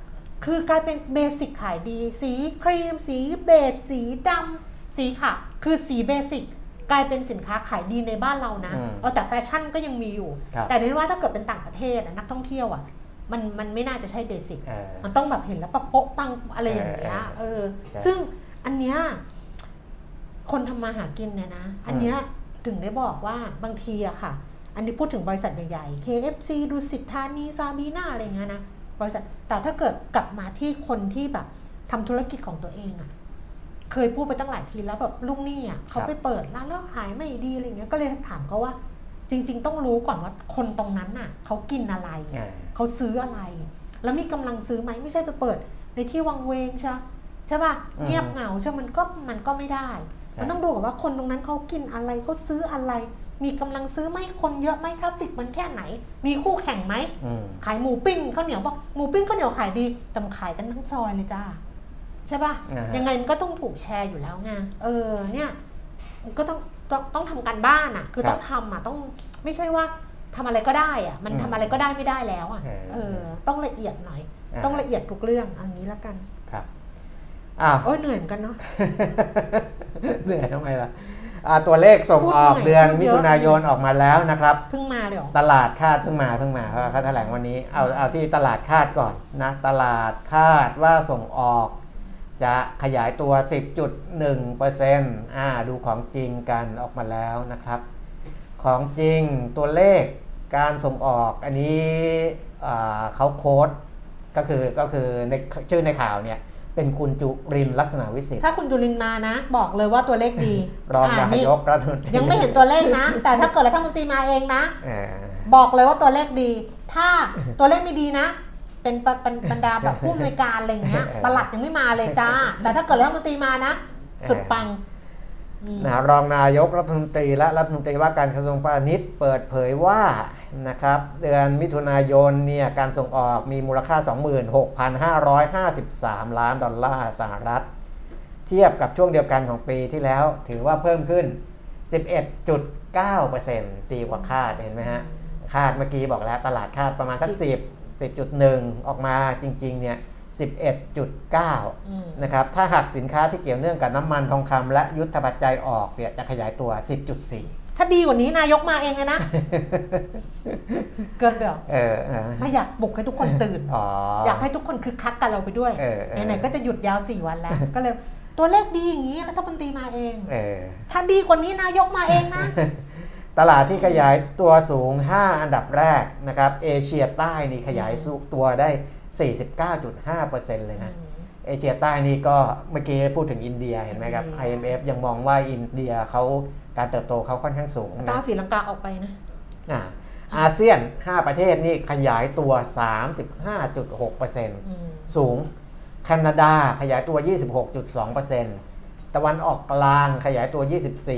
คือกลายเป็น basic ขายดี สีครีม สีเบจสีดำสีขาวคือสี basic กลายเป็นสินค้าขายดีในบ้านเรานะอืมเออแต่แฟชั่นก็ยังมีอยู่ครับแต่ในว่าถ้าเกิดเป็นต่างประเทศอะนักท่องเที่ยวอะมันมันไม่น่าจะใช่ basic เออมันต้องแบบเห็นแล้วปะโป๊ะปังอะไรอย่างเงี้ยเออเออใช่ซึ่งอันเนี้ยคนทำมาหากินเนี่ยนะ อันเนี้ยถึงได้บอกว่าบางทีอะค่ะ อันนี้พูดถึงบริษัทใหญ่ๆ KFC ดูสิทธานีซาบีนาอะไรเงี้ยนะบริษัทแต่ถ้าเกิดกลับมาที่คนที่แบบทำธุรกิจของตัวเองอะ เคยพูดไปตั้งหลายทีแล้วแบบลุงนี่อะเขาไปเปิดร้านแล้วขายไม่ดีอะไรเงี้ยก็เลยถามเขาว่า จริง ๆ ต้องรู้ก่อนว่าคนตรงนั้นน่ะเขากินอะไรอ่าเขาซื้ออะไร แล้วมีกำลังซื้อไหมไม่ใช่ไปเปิด ในที่วังเวงใช่ใช่ป่ะอืมเงียบเหงาใช่มันก็มันก็ไม่ได้ใช่มันต้องดูก่อนว่าคนตรงนั้นเขากินอะไรเขาซื้ออะไร มีกำลังซื้อไหมคนเยอะไหมทราฟฟิกมันแค่ไหน มีคู่แข่งไหมอืมขายหมูปิ้งข้าวเหนียวบอกหมูปิ้งข้าวเหนียวขายดีแต่มันขายกันทั้งซอยเลยจ้า ใช่ป่ะอ่าฮะยังไงมันก็ต้องถูกแชร์อยู่แล้วไง เออ เนี่ยมันก็ต้องต้องต้องทำการบ้านอะ คือครับต้องทำอะ ต้องไม่ใช่ว่าทำอะไรก็ได้อะ มันอืมทำอะไรก็ได้ไม่ได้แล้วอะ เออเออต้องละเอียดหน่อยอ่าต้องละเอียดทุกเรื่องเอันนี้แล้วกัน ครับอ้าวโอ้ยเหนื่อยเหมือนกันเนาะ เหนื่อยทำไมล่ะอ่าตัวเลขส่งออกพูดหน่อยเดือนพูดเยอะมิถุนายนออกมาแล้วนะครับเพิ่งมาเลยเหรอตลาดคาดเพิ่งมาเพิ่งมาเพราะว่าเขาแถลงวันนี้เอาเอาที่ตลาดคาดก่อนนะ ตลาดคาดว่าส่งออก จะขยายตัว 10.1%อ่าดูของจริงกันออกมาแล้วนะครับ ของจริงตัวเลขการส่งออกอันนี้อ่าเขาโค้ดก็คือก็คือในชื่อในข่าวเนี่ยเป็นคุณจุรินทร์ลักษณะวิสิทธิ์ถ้าคุณจุลินมานะ บอกเลยว่าตัวเลขดีรองอ่นายกรัฐมนตรียังไม่เห็นตัวเลขนะ แต่ถ้าเกิดรัฐมนตรีมาเองนะอ่าบอกเลยว่าตัวเลขดี ถ้าตัวเลขไม่ดีนะ เป็นปะเป็นบรรดาแบบผู้อำนวยการอะไรอย่างเงี้ยประหลัดยังไม่มาเลยจ้า แต่ถ้าเกิดรัฐมนตรีมานะ สุดปังอืมนะรองนายกรัฐมนตรีและรัฐมนตรีว่าการกระทรวงพาณิชย์เปิดเผยว่านะครับเดือนมิถุนายนเนี่ยการส่งออกมีมูลค่า 26,553 ล้านดอลลาร์สหรัฐ เทียบกับช่วงเดียวกันของปีที่แล้วถือว่าเพิ่มขึ้น 11.9%ตีกว่าคาดเห็นไหมฮะคาดเมื่อกี้บอกแล้วตลาดคาดประมาณสัก10 10.1 ออกมาจริงๆเนี่ย11.9อืมนะครับ ถ้าหากสินค้าที่เกี่ยวเนื่องกับน้ำมันทองคำและยุทธปัจจัยออกเนี่ยจะขยายตัว 10.4 ถ้าดีกว่านี้นายกมาเองเลยนะ เกินไปเหรอเออเออไม่อยากปลุกให้ทุกคนตื่นอ๋ออยากให้ทุกคนคึกคักกับเราไปด้วยเออเออไหนๆก็จะหยุดยาวสี่วันแล้ว ก็เลยตัวเลขดีอย่างนี้รัฐมนตรีมาเองเออถ้าดีกว่านี้นายกมาเองนะ ตลาดที่ขยายตัวสูง 5 อันดับแรกนะครับเอเชียใต้นี่ขยายสูตัวได้ 49.5%เลยนะเอเชียใต้นี่ก็เมื่อกี้พูดถึงอินเดียเห็นไหมครับอืม IMF ยังมองว่าอินเดียเขาการเติบโตเขาค่อนข้างสูงตานะสีลังกาออกไปนะอ่าอาเซียน 5 ประเทศนี่ขยายตัว 35.6%อืมสูง แคนาดาขยายตัว 26.2% ตะวันออกกลางขยายตัว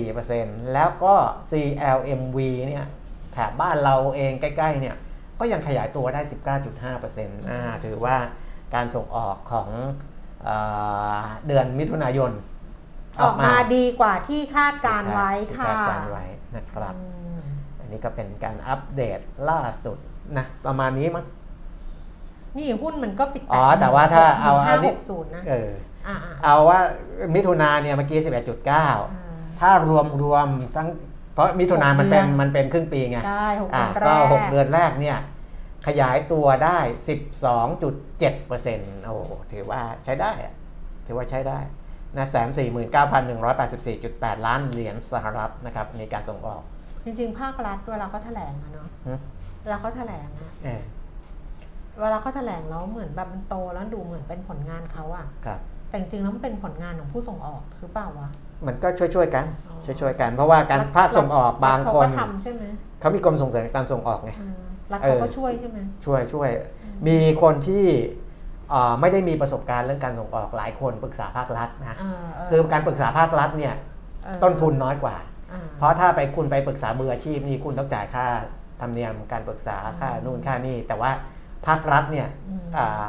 24%แล้วก็ CLMV เนี่ยแถบบ้านเราเองใกล้ๆเนี่ยก็ยังขยายตัวได้ 19.5%อ่าถือว่าการส่งออกของเออเดือนมิถุนายน ออกมาดีกว่าที่คาดการไว้ที่ค่ะคาดการไว้นะครับอืมอันนี้ก็เป็นการอัปเดตล่าสุดนะประมาณนี้มั้งนี่หุ้นมันก็ปิดอ๋อแต่ว่าถ้าเอาห้าเอาหนี่กศูนย์นะเอออ่าอ่า เอาว่ามิถุนาเนี่ยเมื่อกี้อ่า11.9ถ้ารวมรวมทั้งเพราะมิถุนามันเป็นหกเดือนมันเป็นครึ่งปีไงใช่หกอ่าเดือนแรก็ก6เดือนแรกเนี่ยขยายตัวได้ 12.7%โอ้โหถือว่าใช้ได้อะถือว่าใช้ได้นะแสนสี่หมื่นเก้าพันหนึ่งร้อยแปดสิบสี่จุดแปดล้านเหรียญสหรัฐนะครับในการส่งออก จริงๆ ภาครัฐเวลาเขาแถลงอะเนาะหึเวลาเขาแถลงอะเออเวลาเขาแถลงแล้วเหมือนแบบมันโตแล้วดูเหมือนเป็นผลงานเขาอะครับ แต่จริงๆแล้วมันเป็นผลงานของผู้ส่งออกหรือเปล่าวะ มันก็ช่วยๆกันอ๋อช่วยๆกัน เพราะว่าการภาคส่งออกบางรัฐคนเขก็ทำใช่ไหมเขามีกรมส่งเสริมการส่งออกไงอืมรัฐเอเขาอก็ช่วยใช่ไหมช่วยช่วยมีคนที่เอ่อไม่ได้มีประสบการณ์เรื่องการส่งออกหลายคนปรึกษาภาครัฐนะเออเคือการปรึกษาภาครัฐเนี่ยเออต้นทุนน้อยกว่าอ่า เพราะถ้าไปคุณไปปรึกษามืออาชีพนี่คุณต้องจ่ายค่าธรรมเนียมการปรึกษาค่านู่นค่านี่แต่ว่าภาครัฐเนี่ยอืมอ่า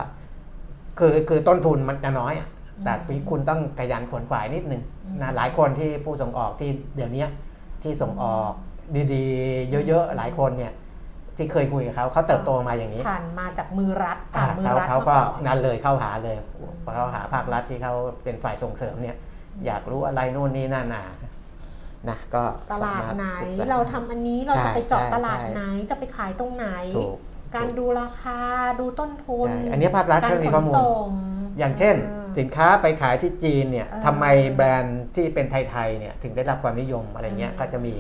คือคือต้นทุนมันจะน้อยอะอืม แต่คุณต้องขยันขวนขวายนิดนึงอืมนะหลายคนที่ผู้ส่งออกที่เดี๋ยวนี้ที่ส่งออกดีๆ เยอะๆ หลายคนเนี่ยที่เคยคุยกับเขาเขาเติบโตมาอย่างนี้ผ่านมาจากมือรัฐอ่าผ่านมือเขารัฐเขาก็มาอนนั่นเลยเข้าหาเลยพอเขาหาภาครัฐที่เขาเป็นฝ่ายส่งเสริมเนี่ย อยากรู้อะไรนู่นนี่นั่นน่ะนะก็ตลาดไหนสมรถปกษเราทำอันนี้เราใช่จะไปเจาะใช่ตลาดใช่ไหนจะไปขายตรงไหนถูกการดูราคาดูต้นทุนใช่อันนี้ภาครัฐการก็มีข้อมูลขนส่ง อย่างเช่นออสินค้าไปขายที่จีนเนี่ยเออทำไมแบรนด์ที่เป็นไทยๆเนี่ยถึงได้รับความนิยมอะไรเงี้ยอืมก็จะมี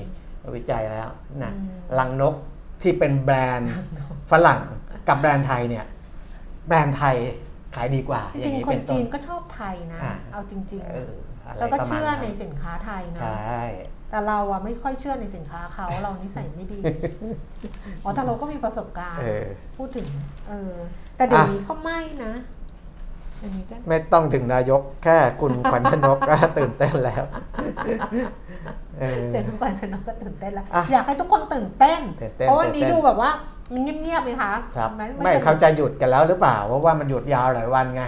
วิจัยแล้วนะอืมลังนกที่เป็นแบรนด์ฝรั่งกับแบรนด์ไทยเนี่ยแบรนด์ไทยขายดีกว่าจอย่าริงงนี้ๆคเป็นนต้จีนนก็ชอบไทยนะอ่าเอาจริงเอออะไรๆเราก็ประมาณเชื่อนั้นในสินค้าไทยนะใช่แต่เราอะไม่ค่อยเชื่อในสินค้าเขาเรานิสัยไม่ดีอ๋อแต่เราก็มีประสบการณ์เออพูดถึง เออ แต่เดี๋ยวอะนี้เขาไม่นะเดี๋ยวนี้ก็ ไม่ต้องถึงนายกแค่คุณขวัญชนกก็ตื่นเต้นแล้วเออเสียงทุกคนชนกก็ตื่นเต้นแล้วอะอยากให้ทุกคนตื่นเต้นตื่นเต้นเพราะวันนี้ตื่นเต้นดูแบบว่ามันเงียบๆไหมคะครับนไม่สนุกเขาจะหยุดกันแล้วหรือเปล่าเพราะว่ามันหยุดยาวหลายวันไง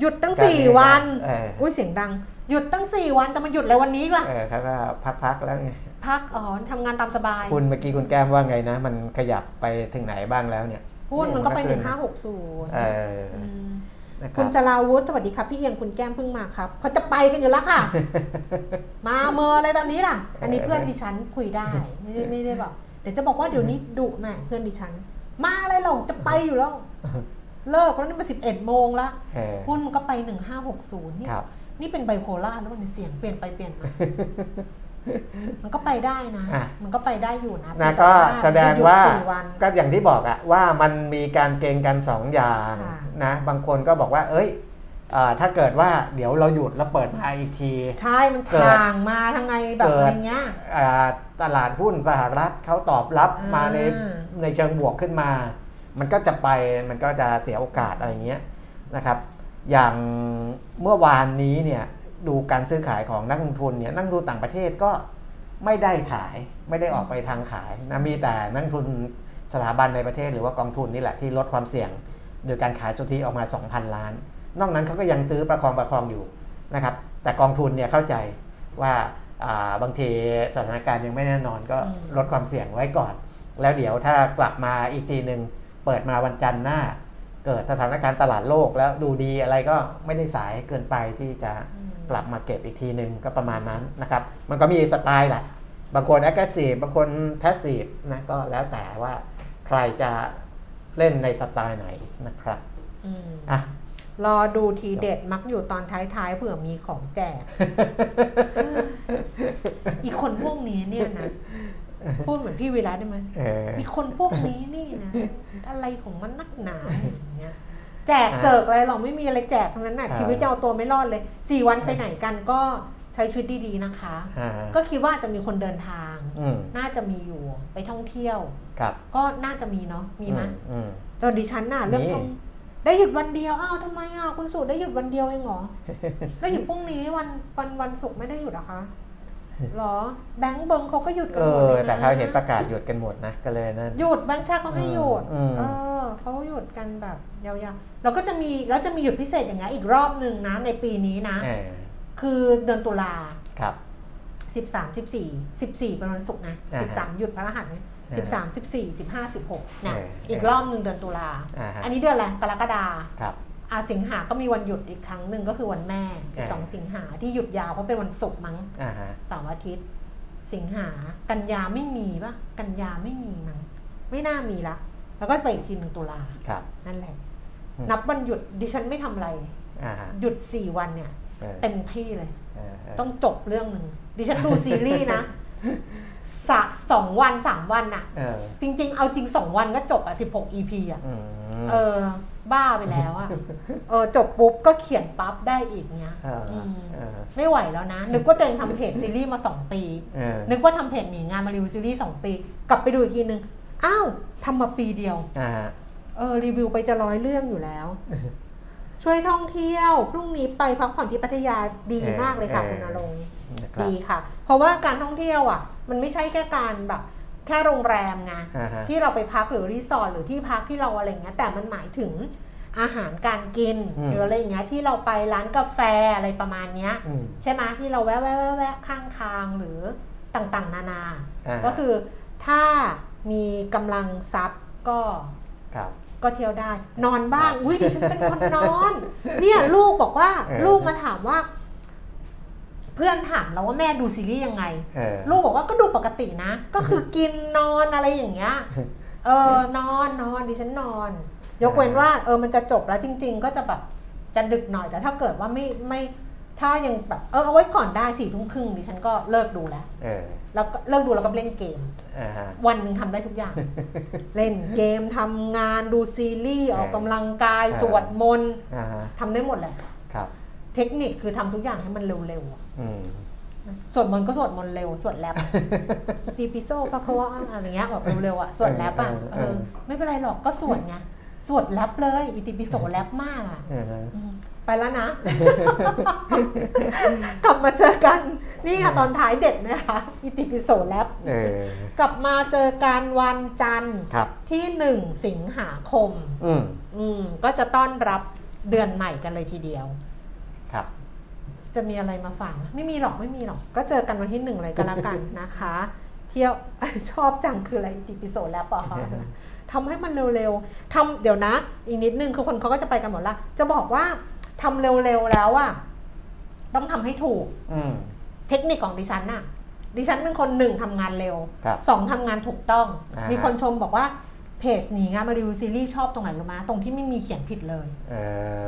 หยุดตั้งการสี่เมืองวันเอออุ้ยเสียงดัง หยุดตั้งสี่วันจะมาหยุดอะไรวันนี้ล่ะเออเขาก็พักๆแล้วไงพักอ๋อทำงานตามสบาย คุณเมื่อกี้คุณแก้มว่าไงนะ มันขยับไปถึงไหนบ้างแล้วเนี่ยหุ้นมันก็ไปหขึ้นึ่งห้าหกศูนย์เออ นะคคุรัณบจราวุฒิสวัสดีครับพี่เอียงคุณแก้มเพิ่งมาครับเขาจะไปกันอยู่แล้วค่ะ มาเมออะไรตอนนี้ล่ะ อันนี้เพื่อนดิฉันคุยได้ไม่ได้ไม่ได้บอกเดี๋ยวจะบอกว่าเดี๋ยวนี้ดุแม่เพื่อนดิฉัน มาอะไรหรอกจะไปอยู่แล้ว เลิกแล้วนี่มาสิบเอ็ดโมงละเออหุ้นมันก็ไปหนึ่งห้าหกศูนย์นี่ครับนี่เป็นไบโพล่าแล้วมันยเสียงเปลี่ยนไปเปลี่ยนมา มันก็ไปได้นะอะมันก็ไปได้อยู่นะนะก็แสดงว่าจะหยุสี่วันก็อย่างที่บอกอะว่ามันมีการเกณฑ์กันสองอย่างค่ะนะบางคนก็บอกว่า เอ้ยเอ่อถ้าเกิดว่าเดี๋ยวเราหยุดแล้วเปิดมาอีกที ใช่ มันเกิดทางมาทางไงแบบเกิดอะไรเงี้ยอ่าตลาดหุ้นสหรัฐเขาตอบรับอ่ามมาในในเชิงบวกขึ้นมา มันก็จะไปมันก็จะเสียโอกาสอะไรเงี้ยนะครับ อย่างเมื่อวานนี้เนี่ย ดูการซื้อขายของนักลงทุนเนี่ยนักลงทุนต่างประเทศก็ไม่ได้ขายไม่ได้ออกไปทางขายนะมีแต่นักลงทุนสถาบันในประเทศหรือว่ากองทุนนี่แหละที่ลดความเสี่ยง โดยการขายสุทธิออกมา 2,000 ล้าน นอกนั้นเขาก็ยังซื้อประคองประคองอยู่นะครับ แต่กองทุนเนี่ยเข้าใจว่าอ่าบางทีสถานการณ์ยังไม่แน่นอนก็อืมลดความเสี่ยงไว้ก่อน แล้วเดี๋ยวถ้ากลับมาอีกทีหนึ่งเปิดมาวันจันทร์หน้า เกิดสถานการณ์ตลาดโลกแล้วดูดีอะไรก็ไม่ได้สายเกินไปที่จะอืม กลับมาเก็บอีกทีหนึ่งก็ประมาณนั้นนะครับ มันก็มีสไตล์แหละ บางคน aggressive บางคน passive นะก็แล้วแต่ว่าใครจะเล่นในสไตล์ไหนนะครับอืมอะรอดูทีเด็ดมักอยู่ตอนท้ายๆเผื่อมีของแจก อีกคนพวกนี้เนี่ยนะ พูดเหมือนพี่วีระได้ไหมเอออีกคนพวกนี้นี่นะ อะไรของมันนักหนาอย่างเงี้ย แจกเจิกอะไรหรอกไม่มีอะไรแจกทั้งนั้นน่ะอ่าชีวิตจะเอาตัวไม่รอดเลยสี่วันไปไหนกันก็ใช้ชีวิตดีๆนะคะอ่าก็คิดว่าจะมีคนเดินทางออืมน่าจะมีอยู่ไปท่องเที่ยวครับก็น่าจะมีเนาะมีไหมอืมตอนดิฉันน่ะเรื่องมีท่องได้หยุดวันเดียวอ้าวทำไมอะคุณสูตรได้หยุดวันเดียวเองเหรอได้หยุดพรุ่งนี้วันวันวันศุกร์ไม่ได้หยุดเหรอคะเหรอแบงค์เบิงเขาก็หยุดกัเอนหมดอเลยนะแต่เขาเห็นประกาศหยุดกันหมดนะก็เลยนั่นหยุดแบงค์ชาติเขาให้หยุดอืมเออเขาหยุดกันแบบยาวๆแล้วก็จะมีแล้วจะมีหยุดพิเศษอย่างเงี้ยอีกรอบหนึ่งนะในปีนี้นะเออคือเดือนตุลาครับสิบสามสิบสี่สิบสี่เป็นวันศุกร์นะอ่าสิบฮะสามหยุดพระรหัสเนี่ยอ่าสิบสามสิบสี่สิบห้าสิบหกเนี่ยเอออีกเออรอบหนึ่งเดือนตุลาอ่าฮะอันนี้เดือนอะไรกรกฎาครับ อาสิงหาก็มีวันหยุดอีกครั้งหนึ่งก็คือวันแม่อ่า12 สิงหาที่หยุดยาวเพราะเป็นวันศุกร์มั้งอ่าฮะเสาร์อาทิตย์ สิงหากันยาไม่มีปะกันยาไม่มีมั้งไม่น่ามีละ แล้วก็ไปอีกทีหนึ่งตุลาครับ นั่นแหละอืมนับวันหยุดดิฉันไม่ทำอะไรอ่าฮะหยุดสี่วันเนี่ยเออเต็มที่เลยเออเออต้องจบเรื่องหนึ่งดิฉันดูซีรีส์นะสะสองวันสามวันอะเออจริง ๆ เอาจริงสองวันก็จบอะสิบหก EP อะอืม เออ บ้าไปแล้วอะเออจบปุ๊บก็เขียนปั๊บได้อีกเนี้ยเอออืมเออไม่ไหวแล้วนะ นึกว่าตัวเองทำเพจซีรีส์มาสองปีเออนึกว่าทำเพจหนีงานมารีวิวซีรีส์สองปี กลับไปดูอีกทีนึง อ้าวทำมาปีเดียวอ่าฮะเออรีวิวไปจะร้อยเรื่องอยู่แล้ว ช่วยท่องเที่ยว พรุ่งนี้ไปพักผ่อนที่พัทยาดีมากเลยค่ะคุณนรงค์นะครับดีค่ะ เพราะว่าการท่องเที่ยวอะ มันไม่ใช่แค่การแบบ แค่โรงแรมไงอ่าฮะ ที่เราไปพักหรือรีสอร์ทหรือที่พักที่เราอะไรเงี้ยแต่มันหมายถึงอาหารการกินอืม หรืออะไรอย่างเงี้ยที่เราไปร้านกาแฟอะไรประมาณเนี้ย อืม ใช่ไหมที่เราแวะแวะแวะแวะข้างทางหรือต่างๆ นานา อ่าก็คือถ้ามีกำลังทรัพย์ก็ครับ ก็เที่ยวได้ นอนบ้าง อุ้ยดิฉันเป็นคนนอน เนี่ยลูกบอกว่า เออลูกมาถามว่า เพื่อนถามเราว่าแม่ดูซีรีส์ยังไงเออลูกบอกว่าก็ดูปกตินะ ก็คือกินนอนอะไรอย่างเงี้ย เออนอนนอนดิฉันนอน ยกเว้นว่าเออมันจะจบแล้วจริง ๆ ก็จะแบบจะดึกหน่อยแต่ถ้าเกิดว่าไม่ไม่ถ้ายังแบบเออเอาไว้ก่อนได้สี่ทุ่มครึ่งดิฉันก็เลิกดูแล้วเออแล้วก็เลิกดูแล้วก็เล่นเกมอ่าฮะวันหนึ่งทำได้ทุกอย่าง เล่นเกมทำงานดูซีรีส์ออกกำลังกายเออสวดมนต์อ่าฮะทำได้หมดแหละครับเทคนิคคือทำทุกอย่างให้มันเร็วๆอะอืม สวดมนต์ก็สวดมนต์เร็วสวดแรปตีปิโซพระควะอะไรเงี้ยแบบเร็วๆอะสวดแรปอะเออเอเอออไม่เป็นไรหรอกก็สวดไงสวดแรปเลยอิติปิโสแรปมากอะอ่าฮะอืมไปแล้วนะ กลับมาเจอกัน นี่ค่ะตอนท้ายเด็ดนะคะอิติปิโสแรปเออกลับมาเจอกันวันจันทร์ครับที่หนึ่งสิงหาคมอืมอืมก็จะต้อนรับเดือนใหม่กันเลยทีเดียวครับ จะมีอะไรมาฝากไหมไม่มีหรอกไม่มีหรอก ก็เจอกันวันที่หนึ่งเลยก็แล้วกันนะคะ เที่ยวชอบจังคืออะไรติปิโซแล้วปะทำให้มันเร็วๆทำเดี๋ยวนะ อีกนิดนึงคือคนเขาก็จะไปกันหมดละจะบอกว่าทำเร็วๆแล้วอะต้องทำให้ถูกอืมเทคนิคของดิฉันน่ะดิฉันเป็นคนหนึ่งทำงานเร็วครับสองทำงานถูกต้องอ่าฮะมีคนชมบอกว่า เพจหนีงานมารีวิวซีรีส์ชอบตรงไหนรู้ไหมตรงที่ไม่มีเขียนผิดเลยเอ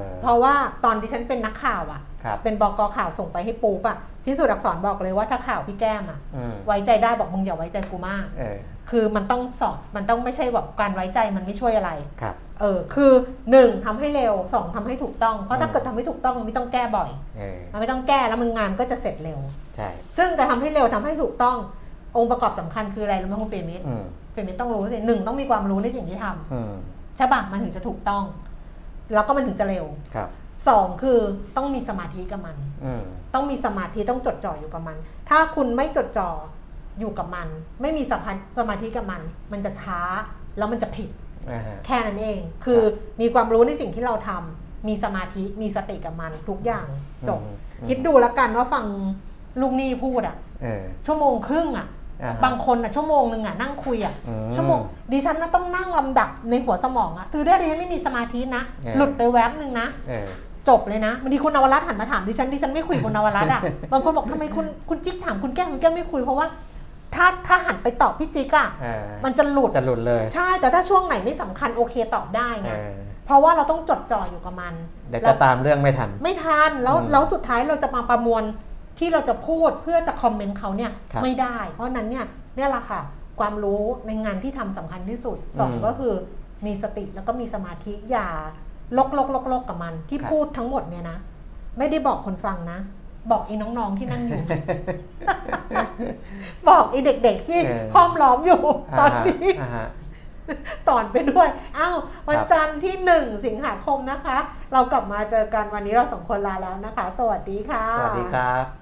อ เพราะว่าตอนดิฉันเป็นนักข่าวอะครับ เป็นบกข่าวส่งไปให้ปูปอะพิสูจน์อักษรบอกเลยว่าถ้าข่าวพี่แก้มอะอืมไว้ใจได้บอกมึงอย่าไว้ใจกูมาก เออคือมันต้องสอบมันต้องไม่ใช่แบบการไว้ใจมันไม่ช่วยอะไร ครับ เออคือหนึ่งทำให้เร็วสองทำให้ถูกต้อง เพราะถ้าอืม เกิดทำไม่ถูกต้องมันไม่ต้องแก้บ่อย เออมันไม่ต้องแก้แล้วมึงงานก็จะเสร็จเร็ว ใช่ซึ่งจะทำให้เร็วทำให้ถูกต้ององค์ประกอบสำคัญคืออะไรรู้ไหมคุณเปรมิตรอืม เปรมิตรต้องรู้สิหนึ่งต้องมีความรู้ในสิ่งที่ทำอืมใช่ปะมันถึงจะถูกต้อง แล้วก็มันถึงจะเร็วครับสองคือต้องมีสมาธิกับมันอืมต้องมีสมาธิต้องจดจ่ออยู่กับมัน ถ้าคุณไม่จดจ่ออยู่กับมัน ไม่มีสัมพันธ์สมาธิกับมัน มันจะช้าแล้วมันจะผิดอ่าฮะแค่นั้นเอง คือมีความรู้ในสิ่งที่เราทำมีสมาธิมีสติกับมันทุกอย่างจบอืมคิดดูแล้วกันว่าฟังลุงนี่พูดอะเออชั่วโมงครึ่งอะอ่าฮะ บางคนอะชั่วโมงหนึ่งอะนั่งคุยอะอืมชั่วโมงดิฉันน่ะต้องนั่งลำดับในหัวสมองอะคือถ้าดิฉันไม่มีสมาธินะเออหลุดไปแวบหนึ่งนะเออจบเลยนะบางทีคุณนวรัตน์หันมาถามดิฉันดิฉันไม่คุยกับคุณนวรัตน์อะบางคนบอกทำไมคุณคุณจิ๊กถามคุณแก้วคุณแก้วไม่คุยเพราะว่าถ้าถ้าหันไปตอบพี่จิ๊กอะเออมันจะหลุดจะหลุดเลยใช่แต่ถ้าช่วงไหนไม่สำคัญโอเคตอบได้เอไงอเพราะว่าเราต้องจดจ่ออยู่กับมันเดี๋ยวแล้จะตามเรื่องไม่ทัน ไม่ทันแล้วอืมแล้วสุดท้ายเราจะมาประมวล ที่เราจะพูดเพื่อจะคอมเมนต์เขาเนี่ยครับไม่ได้ เพราะฉะนั้นเนี่ยเนี่ยแหละค่ะ ความรู้ในงานที่ทำสำคัญที่สุดสองอืมก็คือมีสติแล้วก็มีสมาธิอย่าลกลกลกลกกับมัน ที่ครับพูดทั้งหมดเนี่ยนะ ไม่ได้บอกคนฟังนะ บอกอีน้องๆที่นั่งอยู่ บอกอีเด็กๆที่เออห้อมล้อมอยู่ตอนนี้อ่าฮะสอนไปด้วยเอ้าวันครับจันทร์ที่1สิงหาคมนะคะ เรากลับมาเจอกันวันนี้เราสองคนลาแล้วนะคะ สวัสดีค่ะ สวัสดีครับ